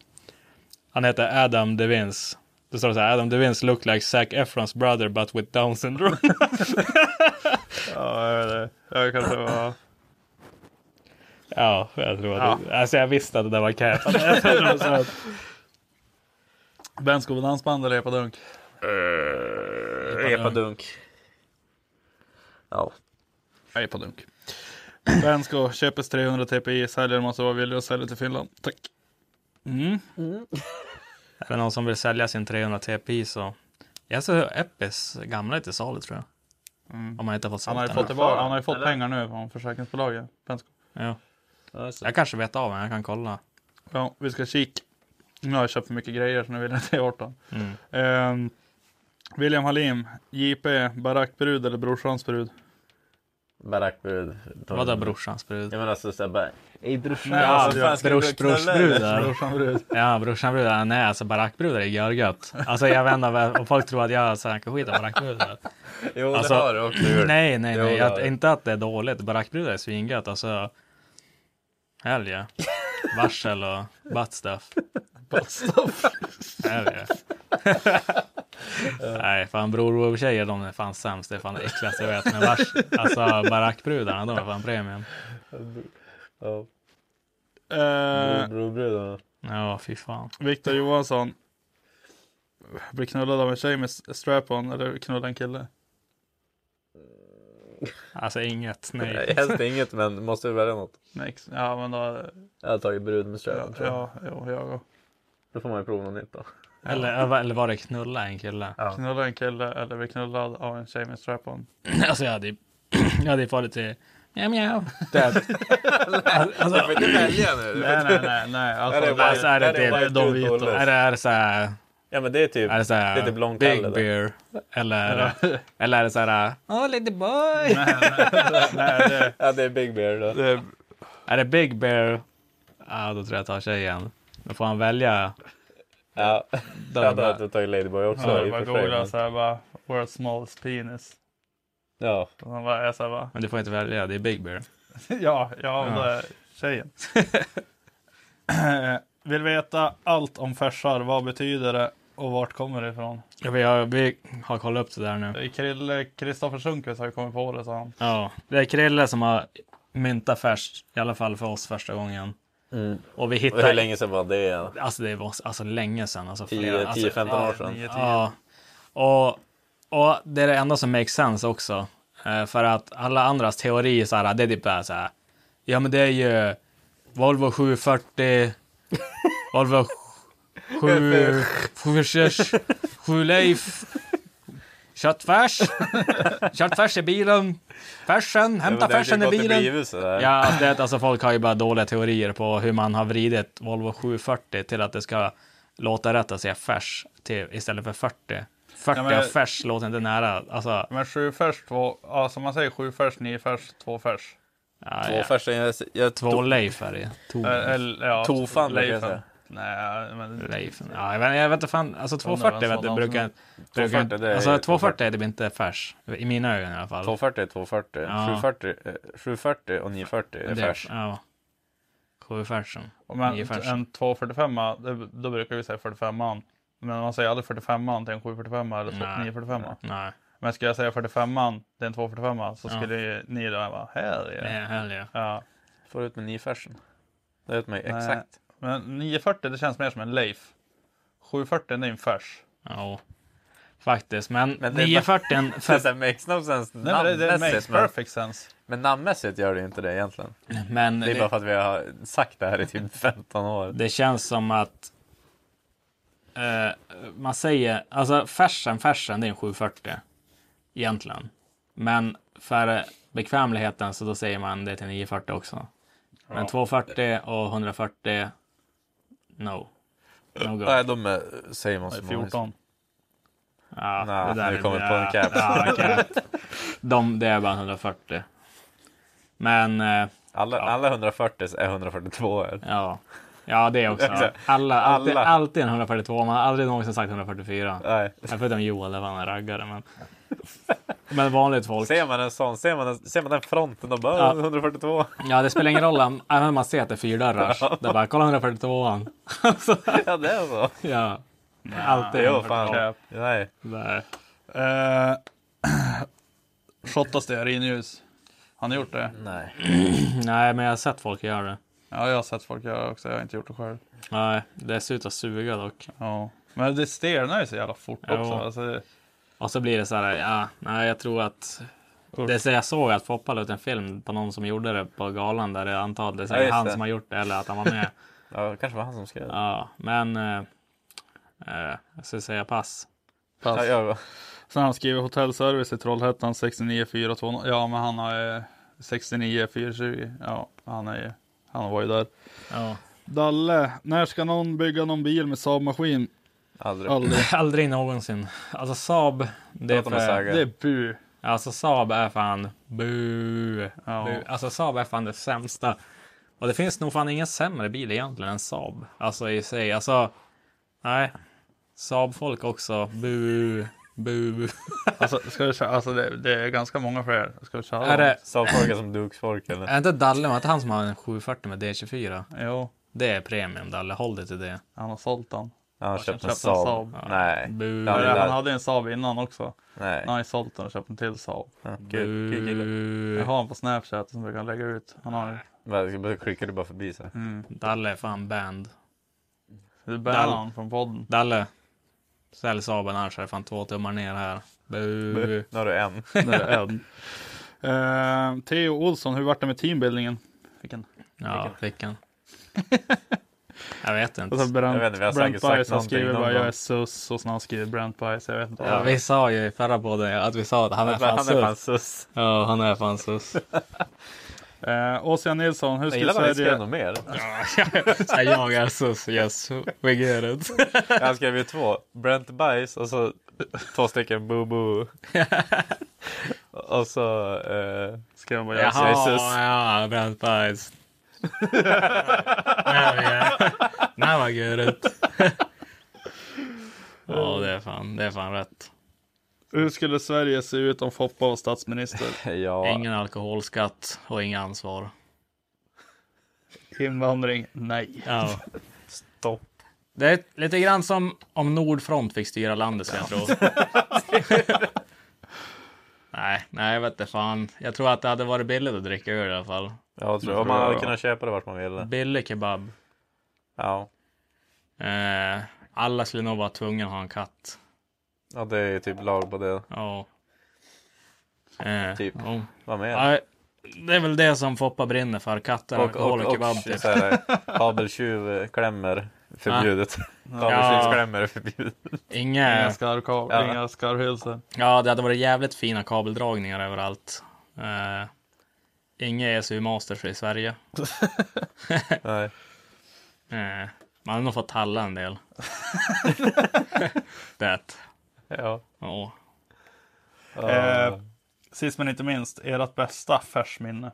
Han heter Adam Devins. Det står så här. Adam Devins look like Zac Efrons brother but with down syndrome. Ja, jag vet det. Jag ja, jag tror att Ja. det, Alltså jag visste att det där var cap. Jag trodde det var så att- Bensko, dansband eller epa dunk? Epadunk. Ja. Epa dunk. Bensko, köpes 300 TPI, säljer måste vara villig att sälja till Finland. Tack. Mm. Är det någon som vill sälja sin 300 TPI så. Jag ser Epis gamla är till salu tror jag. Om man inte har fått Han har fått, tillbaka, han har ju fått Eller? pengar nu från försäkringsbolaget. Bensko. Ja. Jag kanske vet av den, jag kan kolla. Ja, vi ska kika. Nu har jag köpt för mycket grejer så nu vill jag inte 18. Mm. Ehm, William Halim, JP, barackbrud eller brorsans brud? Barackbrud. Vadå brorsans brud? Jag menar alltså såhär bara. Ey brorsan. Ja, alltså, fan, brors, knulla, brorsbrud. eller? ja. Brorsan brud. Ja, brorsan brudar. Nej, alltså barackbrudar är görgött. Alltså jag vet inte om folk tror att jag snackar skit om barackbrudar. Jo, Alltså, det har du också gjort. Nej, nej, Jo, nej. Jag, du. inte att det är dåligt. Barackbrudar är svingött. Alltså. Hell yeah. Varsel och butt stuff. Yeah. Nej, fan bror-tjejer de är fan sämst. Det är fan det äckligaste jag vet. Men vars, alltså barackbrudarna, de är fan premium. Ja. Eh, Brorbrudarna. Ja, fy fan. Viktor Johansson. Blir knullad av en tjej med strap-on eller knulla en kille? Alltså inget, Nej, nej. helst inget men måste du välja något. Next. Ja, men då... Jag hade tagit brud med Ja, ström. tror jag. ja, jo, jag också. Då får man ju prova något nytt då. Eller, eller var det knulla en kille? Knulla en kille eller bli knullad av en tjej med strap-on? Alltså jag hade ju jag hade ju farit till mjau mjau. Det, alltså, Du får inte välja nu. Nej, nej, nej, nej. Alltså, Är det alltså, är det, är det, white de dude vita. är det, är det så här, Ja men det är typ. är det så här är typ långkalle big där. beer? Eller, eller är det så här, oh little boy? nej, nej, nej, det, Ja det är Big Bear då. det, Är det big beer? Ja, då tror jag jag tar tjejen. Då får han välja. Ja. Då, Jag hade tagit Ladyboy också ja, och bara googla så här bara, world's smallest penis. Ja. Och han bara, jag så här bara, Men du får inte välja, det är big beer. ja, ja, om det är tjejen. Vill veta allt om färsar, vad betyder det? Och vart kommer det ifrån? Ja, vi, har, vi har kollat upp det där nu. Det är Krille, Kristoffer Sundqvist har ju kommit på det, sa han. Ja, det är Krille som har myntat färs, i alla fall för oss första gången. Och vi Och hur hittade... länge sedan var det? Alltså det var alltså länge sedan. Alltså, 10, flera, alltså, 10-15 år sedan. Nio, tio. Ja. Och, och det är det enda som makes sense också. Eh, för att alla andras teorier så här, det är typ bara så här. Ja men det är ju Volvo 740, Volvo 7, 7, 7 köttfärs, köttfärs i bilen, färsen, hämta färsen i bilen. Blivit sådär. Ja, det, är- alltså folk har ju bara dåliga teorier på hur man har vridit Volvo 740 till att det ska låta rätt att säga färs till, istället för 40. 40 Ja, men- och färs låter inte nära. Alltså, Men sju färs, två, alltså man säger sju färs, nio färs, två färs. ja, Två ja. färsen. Jag, jag, Två Leif är det. Eh, ja, Tofan, brukar jag säga. Nej, men Leif. Ja, jag vet, jag vet inte fan. Alltså 240 vet du, brukar, brukar 240, det är Alltså 240 240 är typ inte färs. I mina ögon i alla fall. 240 är 240. Ja. 740, eh, 740 och 940 är Det- färs. Ja. Sju färsen. Men Nio färs. en 245 det, då brukar vi säga 45 Men man säger aldrig 45 till en 745 eller Nej. 945 Nej, Men skulle jag säga 45 till en 245 så Ja. skulle ju ni då bara, här det är är heller. Ja. Får ut med 9-färsen. Det är ut mig Nej. exakt. Men 940 det känns mer som en Leif. 740 det är en färs. Ja. Faktiskt, men, Men det är 940 Det för, här makes no sense Nej, men det, det makes. Men, perfect sense. men namnmässigt gör det inte det egentligen. men Det är bara för att vi har sagt det här i typ 15 år. Det känns som att eh, man säger, alltså färsen, färsen det är en 740 egentligen. Men för bekvämligheten så då säger man det till 940 också. Men 240 och 140, no. No go. Nej, de är, säger man är som 14. Ja, Nej, det där nu är- kommer det på en ja, cap. Ja, cap. De, det är bara 140. Men eh, Alla, alla 140 är 142 är. ja. Ja, det också. Exakt. Alla, alltid, Alla. alltid en 142. Man har aldrig någonsin sagt 144. Nej. Förutom Joel, det var en raggare. Men, men vanligt folk. Ser man en sån, ser man, en, ser man den fronten och bara Ja. 142. Ja, det spelar ingen roll om, även om man ser att det är fyrdörrars. Det är bara, kolla 142an. Alltså, Ja, det är så. ja. Alltid. Jo, fan. Cap. Nej. Där. Eh, Shottas stearinljus. Har ni gjort det? Nej. Nej, men jag har sett folk göra det. Ja, jag har sett folk göra det också. Jag har inte gjort det själv. Nej, det ser ut att suga dock. Ja. Men det stelnar ju så jävla fort Jo. också. Alltså, Och så blir det så här, ja, nej, jag tror att det är så jag såg att Foppa la ut en film på någon som gjorde det på galan där det antagligen är Ja, han det. som har gjort det eller att han var med. Ja, det kanske var han som skrev det. ja, men eh, eh, jag ska säga pass. pass. Ja, jag, Sen har han skrivit hotellservice i Trollhättan 69 420. Ja, men han har eh, 69 420. Ja, han är ju, han var ju där. Ja. Dalle, när ska någon bygga någon bil med Saab-maskin? Aldrig. Aldrig. Aldrig någonsin. Alltså Saab, det är för, säga. Det är bu. Alltså Saab är fan bu. Ja. bu. Alltså Saab är fan det sämsta. Och det finns nog fan ingen sämre bil egentligen än Saab. Alltså i sig. Alltså, nej. Saab-folk också. Bu. Bu. Alltså, ska vi köra, alltså det, det är ganska många fler. Ska vi köra Är det, Sa folk som Dukes-folk eller? är inte Dalle, var inte han som har en 740 med D24? Jo, Det är premium Dalle, håll dig till det. han har sålt den. Han har köpt en en Saab. Saab. Nej. Bu. Men han hade en Saab innan också. Nej. Nu har han sålt den och köpt en till Saab. Ja, Kul, kul kille. Bu. Jag har honom på Snapchat som vi kan lägga ut. Han har Bara- Klickar du bara förbi så här. mm. Dalle är fan band. Det är banan från podden. Dalle. Sälj Saaben annars är det fan två tummar ner här. Bu. Nu har du en. Det är en. Eh, Theo Olsson, hur vart det med teambuildingen? Vilken? Ja, fick han. Jag vet inte. Och så Brent, Jag vet inte, vi har Brent säkert sagt Bice, han skriver bara jag är sus och sen han skrivit Brent Bice. Jag vet inte. Ja, vi sa ju i förra podden att vi sa att han är fan Han är fan sus. Ja, han är fan sus. Eh, Ossian Nilsson, hur Jag skulle gillar vad vi skrev Sverige... något mer. Ja, jag är sus, yes, we get it. Han skrev ju två. Brent Bice och så två stycken boo boo. och så... Eh, Skrev han bara jag är sus. Ja, Brent Bice. Now I get it. Ja, det är fan, det är fan rätt. Hur skulle Sverige se ut om Foppa var statsminister? ja. Ingen alkoholskatt och inga ansvar. Invandring? Nej. Ja, Stopp. Det är lite grann som om Nordfront fick styra landet, ska jag tro. nej, nej, vet inte fan. Jag tror att det hade varit billigt att dricka öl i alla fall. Ja, jag tror Om man hade kunnat köpa det vart man ville. Billig kebab. Ja. Eh, alla skulle nog vara tvungna att ha en katt. Ja, det är typ lag på det. Ja. Eh, Typ. ja. Vad mer? Ja, det är väl det som Foppa brinner för. Katter, och, alkohol och, och och, kebab. Typ. kabeltjuvklämmer förbjudet. Kabeltjuvsklämmor är förbjudet. Inga... Inga skarvkab, Ja. inga skarvhylsor. Ja, det hade varit jävligt fina kabeldragningar överallt. Eh, inga ESU Masters i Sverige. Nej. Eh, man hade nog fått talla en del. det. Ja. Ja. Eh, sist men inte minst, ert bästa affärsminne.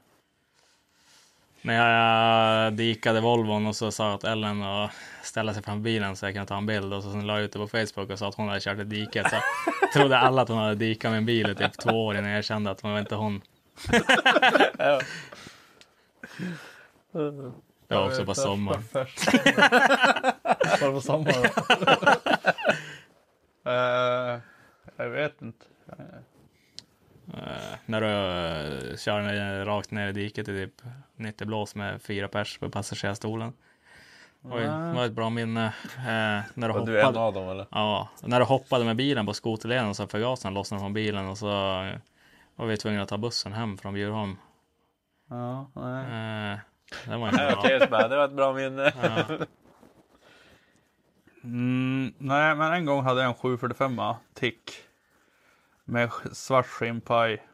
När jag dikade Volvon och så sa jag åt Ellen att ställa sig framför bilen så jag kunde ta en bild och så sen la jag ut det på Facebook och sa att hon hade kört ett diket. Så trodde alla att hon hade dikat med en bil i typ två år innan jag kände att hon var inte hon. Det var också på sommaren. Var det på sommaren? Eh, jag vet inte. Eh, när du uh, kör ner, rakt ner i diket i typ 90 blås med fyra pers på passagerarstolen. Oj, det var ett bra minne. Eh, när du Och du är en hoppade. av dem eller? Ja, när du hoppade med bilen på skoterleden och så förgasaren lossnade från bilen och så var vi tvungna att ta bussen hem från Bjurholm. Ja, nej. Eh, det var inte bra. Okej, det var ett bra minne. Ja. Mm, nej, men en gång hade jag en 745 tick. Med svart skinnpaj.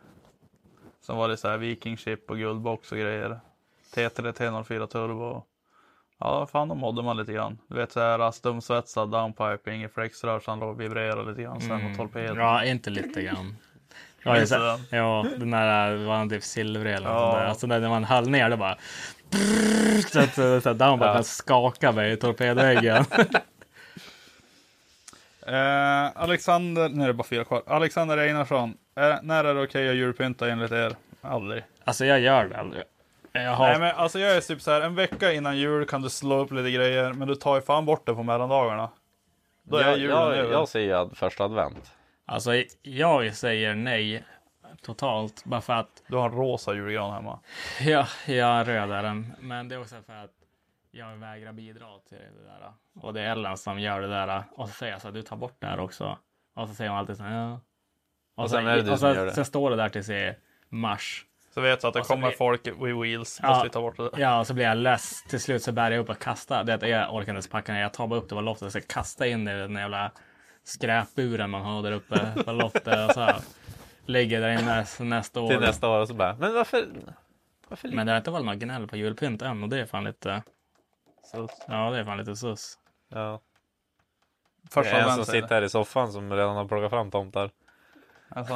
Som var det så här vikingchip och guldbox och grejer. T3 T04 turbo. Ja, fan då mådde man lite grann. Du vet så här stumsvetsad downpipe, inget flexrör så han låg och vibrerade lite grann sen mot torpeden. Mm. Ja, inte lite grann. Ja, Minns det är du så, den? ja, den där var han typ silvrig eller Ja. något sånt där. Alltså när man höll ner det bara. Så att så, så, down bara Ja. skakade mig i torpedväggen. Eh, Alexander, nu är det bara fyra kvar. Alexander Einarsson. Eh, när är det okej att julpynta enligt er? Aldrig. alltså jag gör det aldrig. Jag har, Nej men alltså jag är typ så här, en vecka innan jul kan du slå upp lite grejer, men du tar ju fan bort det på mellandagarna. Då är jag, julen jag, över. jag säger ad, första advent. Alltså jag säger nej totalt. Bara för att Du har en rosa julgran hemma. Ja, jag röd är den. Men det är också för att jag vägrar bidra till det där. Och det är Ellen som gör det där. Och så säger jag så här, du tar bort det här också. Och så säger hon alltid så här, ja. Och, Och så, sen är det du och det. så står det där tills i mars. Så vet du att det kommer blir- folk with wheels. Ja. Måste vi ta bort det. Ja, och så blir jag less. Till slut så bär jag upp och kastar. Det jag orkar inte ens packa ner. Jag tar bara upp det på loftet och så kastar in det i den jävla skräpburen man har där uppe på loftet. Och så här, ligger där inne nästa år. Till nästa år och så bara, men varför? varför Men det har inte varit något gnäll på julpynt än och det är fan lite... Ja, det är fan lite sus. Ja. Det Första är en som sitter här i soffan som redan har plockat fram tomtar. det. Alltså,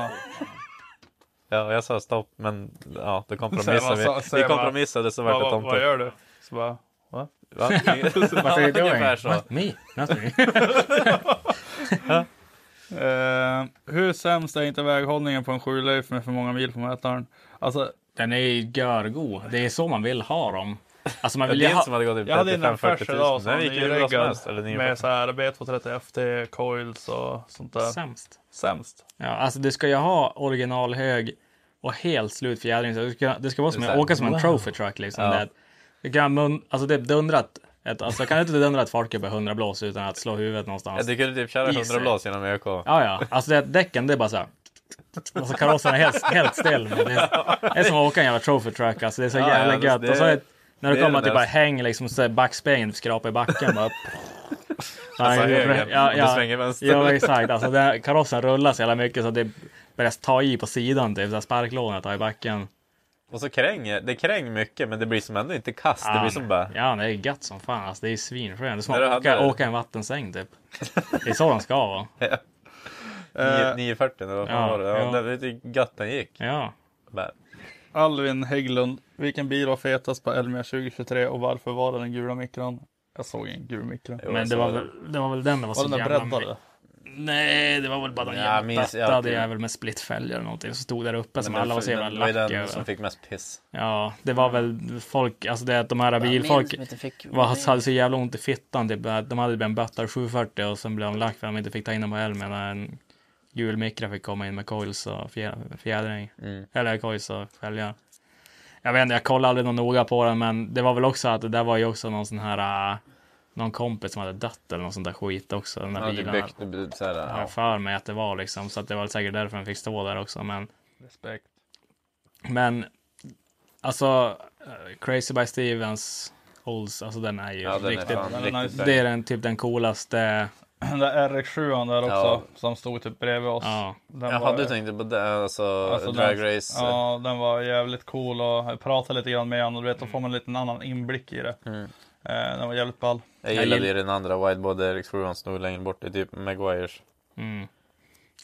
Ja, jag sa stopp, men ja, då kompromissade vi. Vi kompromissade så vart det vad, vad gör du? Så bara, va? Va? Ungefär så. Me? Nothing. Eh, hur sämst är inte väghållningen på en 7 med för många mil på mätaren? Alltså, Den är ju görgod. Det är så man vill ha dem. Alltså man Ja, vill din ha... som hade gått typ jag hade en 35 affärs 40 idag 000. som. Eller med 940. så här B230 FT, coils och sånt där. Sämst. Sämst. Ja, alltså du ska ju ha originalhög och helt slut fjädring. Det ska, det ska vara som att åka som en trophy truck liksom. Ja. Det, det kan alltså det är dundrat. Ett, alltså kan du inte dundra ett fartyg på 100 blås utan att slå huvudet Ja, någonstans? du kunde typ köra Easy. 100 blås genom ÖK. Ja, ja. Alltså det, däcken, det är bara så här. Alltså karossen är helt, helt. Men Det är, det är som att åka en jävla trophy truck. Alltså det är så Ja, jävla ja, gött. det- och så är, när du kommer det till bara bästa. häng liksom, så backspegeln skrapar i backen bara. Alltså höger, ja, du ja, svänger vänster. ja, exakt. Alltså det, karossen rullar så jävla mycket så att det börjar ta i på sidan. Typ, sparklådan tar i backen. Och så kränger, det kränger mycket men det blir som ändå inte kast. Det blir som bara, Ja, det är gött som fan. Alltså, det är svinskönt. Det är som att åka, hade- åka en vattensäng typ. Det är så de ska vara. 9, 940 eller vad fan ja, var det? Ja, ja. Det ju gött den gick. Ja. Bara, Alvin Hägglund. Vilken bil var fetast på Elmia 2023 och varför var det den gula mikron? Jag såg en gul mikro. jo, Men det var, väl, det var väl den det var, Var så den jävla... breddade? Nej, det var väl bara någon Ja, jävla minns- ja, det är väl med splitfälgar eller någonting som stod där uppe som alla var så jävla det var den som fick mest piss. Ja, det var väl folk, alltså det att de här bilfolk var, hade så jävla ont i fittan. Typ, de hade en bötta 740 och sen blev de lack för att de inte fick ta in dem på helmen. En hjulmikra fick komma in med coils och fjä- fjädring. Mm. Eller coils och fälgar. Jag vet inte, jag kollade aldrig någon noga på den, men det var väl också att det där var ju också någon sån här äh, någon kompis som hade dött eller någon sån där skit också. Den där Ja, bilen. byggt, såhär, har ja. jag för mig att det var liksom. Så att det var säkert därför den fick stå där också. Men, Respekt. men alltså eh, Crazy by Stevens Olds, alltså den är ju Ja, den är riktigt. är riktigt bra. det är den typ den coolaste. Den där RX7 där också, Ja. som stod typ bredvid oss. Ja, Den Jaha, var- du tänkte på det, alltså, Alltså, Drag den, Race. Ja, den var jävligt cool och jag pratade lite grann med honom och du vet, då får man lite en annan inblick i det. Mm. Eh, den var jävligt ball. Jag Jag gillade gill- ju den andra Widebody RX7, han stod längre bort i typ Maguires mm.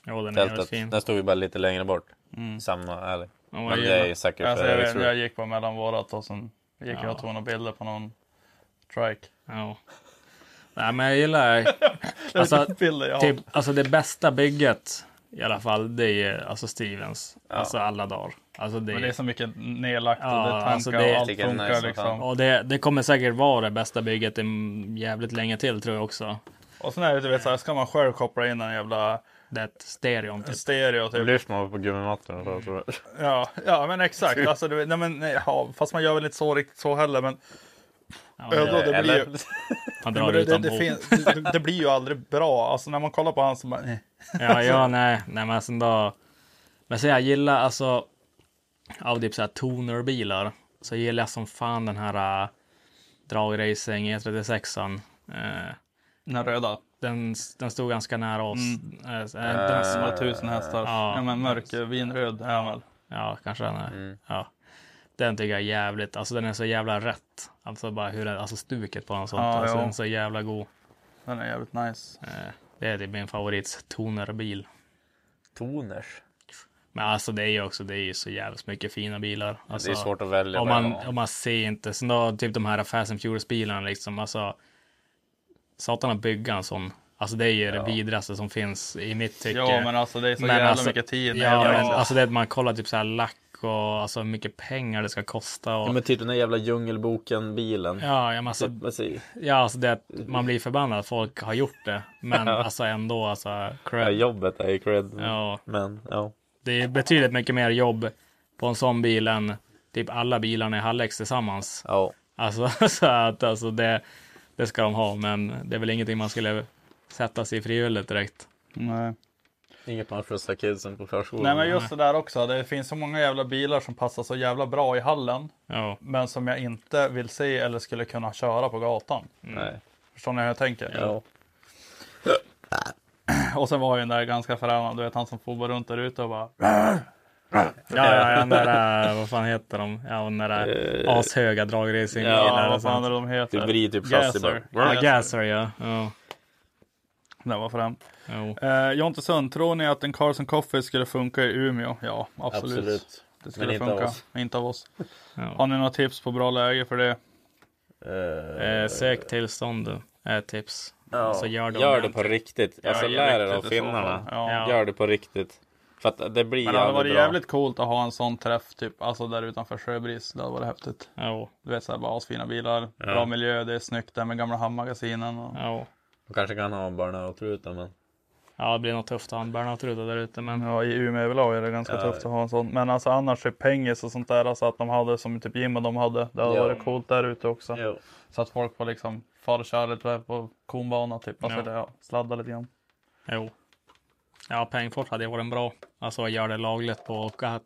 Jo, den är jävligt fin. Den stod ju bara lite längre bort. Mm. Samma. Ja, jag Men det är ju säkert Alltså, för jag, vet, RX7. jag gick bara mellan vårat och sen gick jag Ja. och tog några bilder på någon trike. Ja. Nej, men jag gillar alltså, bilder jag typ, alltså det bästa bygget i alla fall. Det är alltså Stevens. Alltså alla dagar. Alltså det, Men det är så mycket nedlagt och Ja, det tankar alltså det- och allt funkar nice som liksom. och det, det kommer säkert vara det bästa bygget i jävligt länge till tror jag också. Och sen är det du vet så här, ska man själv koppla in en jävla Det stereon typ. stereo typ. Lyfter man på tror jag. Ja, ja men exakt. Alltså, du nej, men, nej, ja, fast man gör väl inte så riktigt så heller. Men Ja, Ja, då, det blir ju, drar det, det, det, blir ju aldrig bra. Alltså när man kollar på han så bara, nej. Ja, ja, nej, nej, men sen då. Men så jag gillar alltså av typ så här tonerbilar så gillar jag som fan den här uh, dragracing E36an. Uh, Den röda. den, den stod ganska nära oss. Mm. Eh, eh, Som den, har tusen hästar. Ja. Ja, men mörk eh, vinröd är väl. ja, kanske den är. Mm. Ja. Den tycker jag är jävligt, alltså den är så jävla rätt. Alltså bara hur den, alltså stuket på den och sånt. Ja, alltså den är så jävla god. Den är jävligt nice. Eh, det är typ min favorit tonerbil. Toners. Men alltså det är ju också, det är ju så jävligt mycket fina bilar. Alltså, det är svårt att välja. Om man, om man ser inte, så då, typ de här Fast and Furious bilarna liksom, alltså. Satan att bygga en sån. Alltså det är ju det vidrigaste som finns i mitt tycke. Ja, men alltså det är så Men jävla alltså- mycket tid. Ja, Ja, men alltså det att man kollar typ så här lack och alltså hur mycket pengar det ska kosta. Och, Ja, men typ den där jävla djungelboken-bilen. ja, ja, men alltså, Typ, ja, alltså det att man blir förbannad att folk har gjort det. Men alltså ändå, alltså. Ja, Cred. jobbet är ju cred. Ja, Men ja. Det är betydligt mycket mer jobb på en sån bil än typ alla bilarna i Hallex tillsammans. Ja. Alltså, så att alltså det, det ska de ha, men det är väl ingenting man skulle sätta sig i frivilligt direkt. Nej. Inget man skjutsar kidsen på förskolan. Nej, men just det där också. Det finns så många jävla bilar som passar så jävla bra i hallen. Ja, Men som jag inte vill se eller skulle kunna köra på gatan. Nej. Förstår ni hur jag tänker? Ja. Och sen var ju den där ganska förargad. Du vet han som får bara runt där ute och bara. ja, ja, ja den där, vad fan heter de? Ja, den där äh, ashöga dragracingbilar. Ja, vad fan är de heter? Det blir typ chassi Gasser. bara. Ja, Gasser, ja. ja. Den var fram. Jo. Eh, Jonte Sund, tror ni att en Carlson Coffee skulle funka i Umeå? Ja, absolut. Absolut. Det skulle Men inte funka. av oss. Inte av oss. Ja. Har ni några tips på bra läge för det? Eh, Eh, sök tillstånd är ett tips. Ja. Så gör det gör det på riktigt. Alltså det är lär er av finnarna. Ja. Ja. Gör det på riktigt. För att det blir Men det hade varit bra. jävligt coolt att ha en sån träff typ, alltså där utanför Sjöbris. Det hade varit häftigt. Jo, Du vet såhär bara asfina bilar, bra miljö, det är snyggt där med gamla hamnmagasinen. Och... jo. De kanske kan ha burnout-ruta men. Ja, det blir nog tufft att ha en burnout-ruta där ute, men Ja, i Umeå överlag är det ganska Ja. tufft att ha en sån. Men alltså annars typ pengis och sånt där, alltså att de hade som typ Jim och de hade. Det hade Ja. varit coolt där ute också. Jo. Så att folk får liksom fara och köra lite på konbana typ. Alltså Ja. det, ja, sladda lite grann. jo. Ja, Pengfors hade ju varit en bra. Alltså göra det lagligt på och att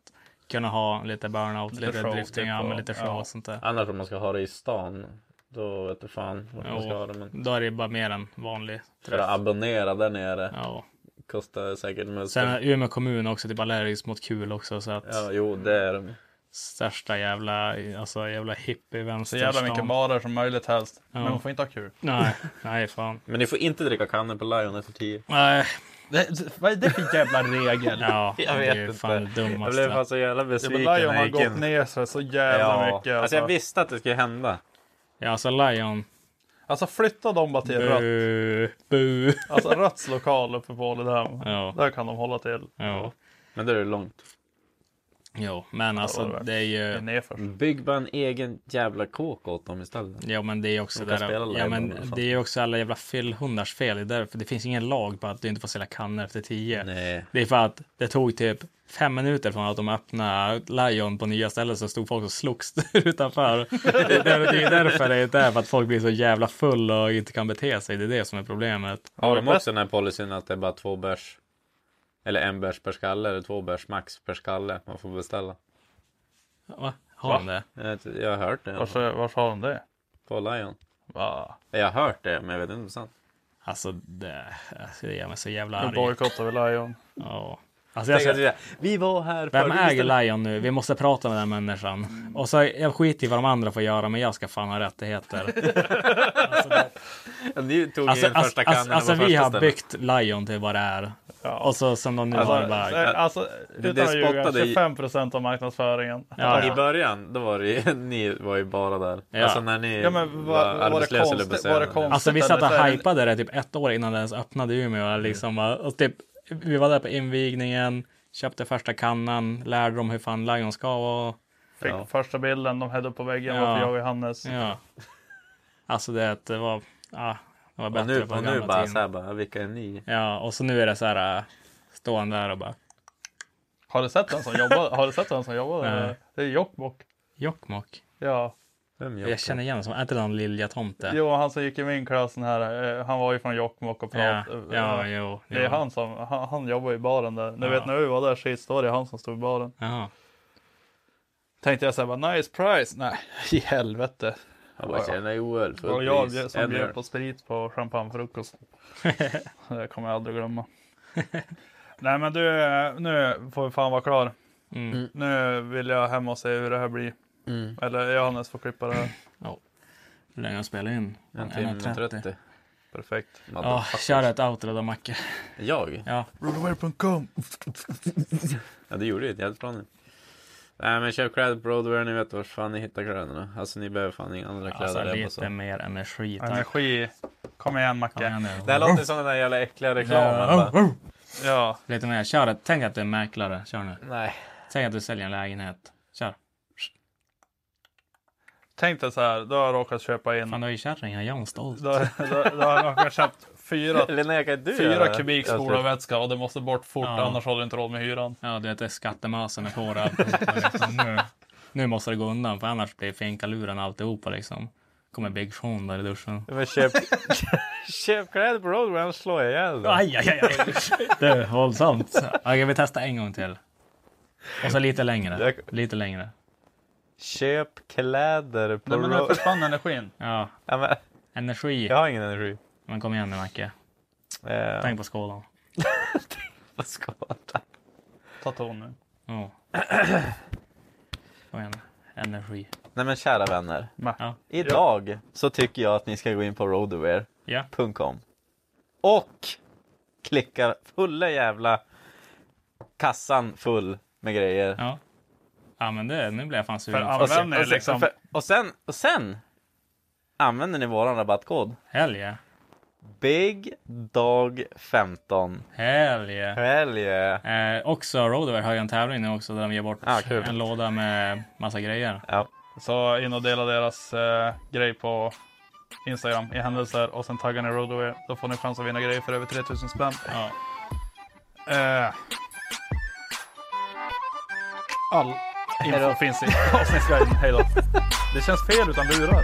kunna ha lite burnout, Lite lite, show, drifting, typ, ja, men lite show ja. och sånt där. Annars om man ska ha det i stan. Då vet du fan vad man ska ha det. Men Då är det bara mer en vanlig för att träff. abonnera där nere. Ja. Kostar säkert mest. Sen är Umeå kommun också typ allergisk mot kul också så att Ja, jo det är de. Största jävla, alltså jävla Så hippie-vänster. jävla mycket barer som möjligt helst. Ja. Men man får inte ha kul. Nej, nej fan. Men ni får inte dricka kannor på Lion efter tio. Nej, Det, vad är det för jävla regel? ja, Jag det vet är ju inte. fan det Jag blev fan så jävla Ja, men besviken Lion när har gått in. ner sig så jävla Ja, mycket. alltså jag visste att det skulle hända. Ja, alltså Lion. Alltså flytta dem bara till rött. Bu, bu. Alltså Röts lokal uppe på Ålidhem. Ja. Där kan de hålla till. Ja. Men det är långt. Jo, men alltså det är Det är ju... Bygg bara en egen jävla kåk åt dem istället. Ja men det är också De där, ja, men det är ju också alla jävla fyllhundars fel. Det därför det finns ingen lag på att du inte får sälja kannor efter tio. Nej. Det är för att det tog typ fem minuter från att de öppnade Lion på nya ställen så stod folk och slogs där utanför. Det är, där, det är därför det är där, för att folk blir så jävla full och inte kan bete sig. Det är det som är problemet. Har de också den här policyn att det är bara två bärs? Eller en bärs per skalle eller två bärs max per skalle man får beställa? Va? Har de det? Jag, jag har hört det. varför har de det? På Lion. Va? Jag har hört det, men jag vet inte om det är sant. Alltså det, alltså, det gör mig så jävla Nu arg. bojkottar vi Lion. Ja. Alltså, jag, ska- vi var här vem för- äger Lion nu? Vi måste prata med den människan. Och så jag skiter i vad de andra får göra, men jag ska fan ha rättigheter. alltså, det, Ja, Ni tog alltså, in första alltså, alltså, alltså vi har stället. byggt Lion till vad det är. Ja. Och så som de nu Alltså, har det bara... det- alltså det ljuga, spottade i- 25 procent av marknadsföringen. Ja, I början, då var det ju, ni var ju bara där. Ja. Alltså när ni Ja, men var, var- var det arbetslösa eller konstigt- det konstigt? Alltså vi satt och eller det- hypade det typ ett år innan det ens öppnade i Umeå. Mm. Liksom, och typ, vi var där på invigningen, köpte första kannan, lärde dem hur fan Lion ska vara. Fick Ja. första bilden de hade upp på väggen Ja. varför jag och Hannes. Ja. Alltså det, det var... Ja, det var Och bättre nu, på och nu bara tiden. såhär bara, vilka är ni? Ja, och så nu är det så här, äh, står han där och bara Har du sett den som jobbar? Har du sett den som jobbar? Det är Jokkmokk. Jokkmokk. Ja. Vem Jag känner igen som, är inte någon Lilja-tomte? Jo, han som gick i min klass den här. eh, Han var ju från Jokkmokk och Ja, pratade. ja, jo. Det är jo. han som, han, han jobbar i baren där. Ni Ja. vet när vi var där sist, då var det han som stod i baren. Jaha. Tänkte jag säga bara nice price. Nej, i helvete. Jag bara tjänar Joel Det för var jag som bjöd på sprit på champagnefrukost. det kommer jag aldrig glömma. Nej men du, eh, nu får vi fan vara klar. Mm. Nu vill jag hem och se hur det här blir. Mm. Eller Johannes får klippa det här. Hur länge har jag spelat in? En timme och 1.30. 30. Perfekt. Ja, kör ett outro då Macke. Jag? Ja, Roadaway.com Ja, det gjorde ju ett jävligt bra nu. Nej men köp kläder på Roadwear, ni vet var fan ni hittar kläderna. Alltså ni behöver fan inga andra kläder alltså lite så. mer energi tack. Energi. Kom igen Kom Macke. igen nu. Det här låter som den där jävla äckliga reklamen. Ja. Ja. Lite mer, kör ett. Tänk att du är mäklare, kör nu. Nej. Tänk att du säljer en lägenhet. Kör. Tänk dig så här, du har råkat köpa in. Fan du är ju kärring, jag är stolt. Du har, du, du har råkat köpt fyra, Linnea du fyra kubik Jag ska- spolarvätska och det måste bort fort Ja. annars har du inte råd med hyran. Ja, du vet det är skattemasen är på det. liksom, nu, nu måste det gå undan för annars blir finkaluren alltihopa liksom. Kommer Big Sean där i duschen. Men köp, köp kläder på slår jag ihjäl dig. Aj, aj, aj, aj. Det är våldsamt. Okej, vi testar en gång till. Och så lite längre. Jag- Lite längre. Köp kläder på Nej men nu försvann energin. Ja, Ja, men, energi. jag har ingen energi. Men kom igen nu Macke. Eh, Tänk på skålen. vad ska man Ta ton nu. Ja. Kom igen. Energi. Nej men kära vänner. Ja. Idag så tycker jag att ni ska gå in på roadwear.com Ja. och klicka fulla jävla kassan full med grejer. Ja. Ja men det, nu blir jag fan För sugen. Och sen, använder och, sen, liksom. för, och, sen, och sen använder ni våran rabattkod Hell yeah. Big Dog 15. Hell yeah. Hell yeah. Eh, också Roadwear har ju en tävling nu också där de ger bort Ah, en låda med massa grejer. Ja. Så in och dela deras eh, grej på Instagram i händelser och sen taggar ni Roadaway. Då får ni chans att vinna grejer för över 3000 spänn. Ja. Eh. All info finns i avsnittsguiden. Hej då. Det känns fel utan lurar.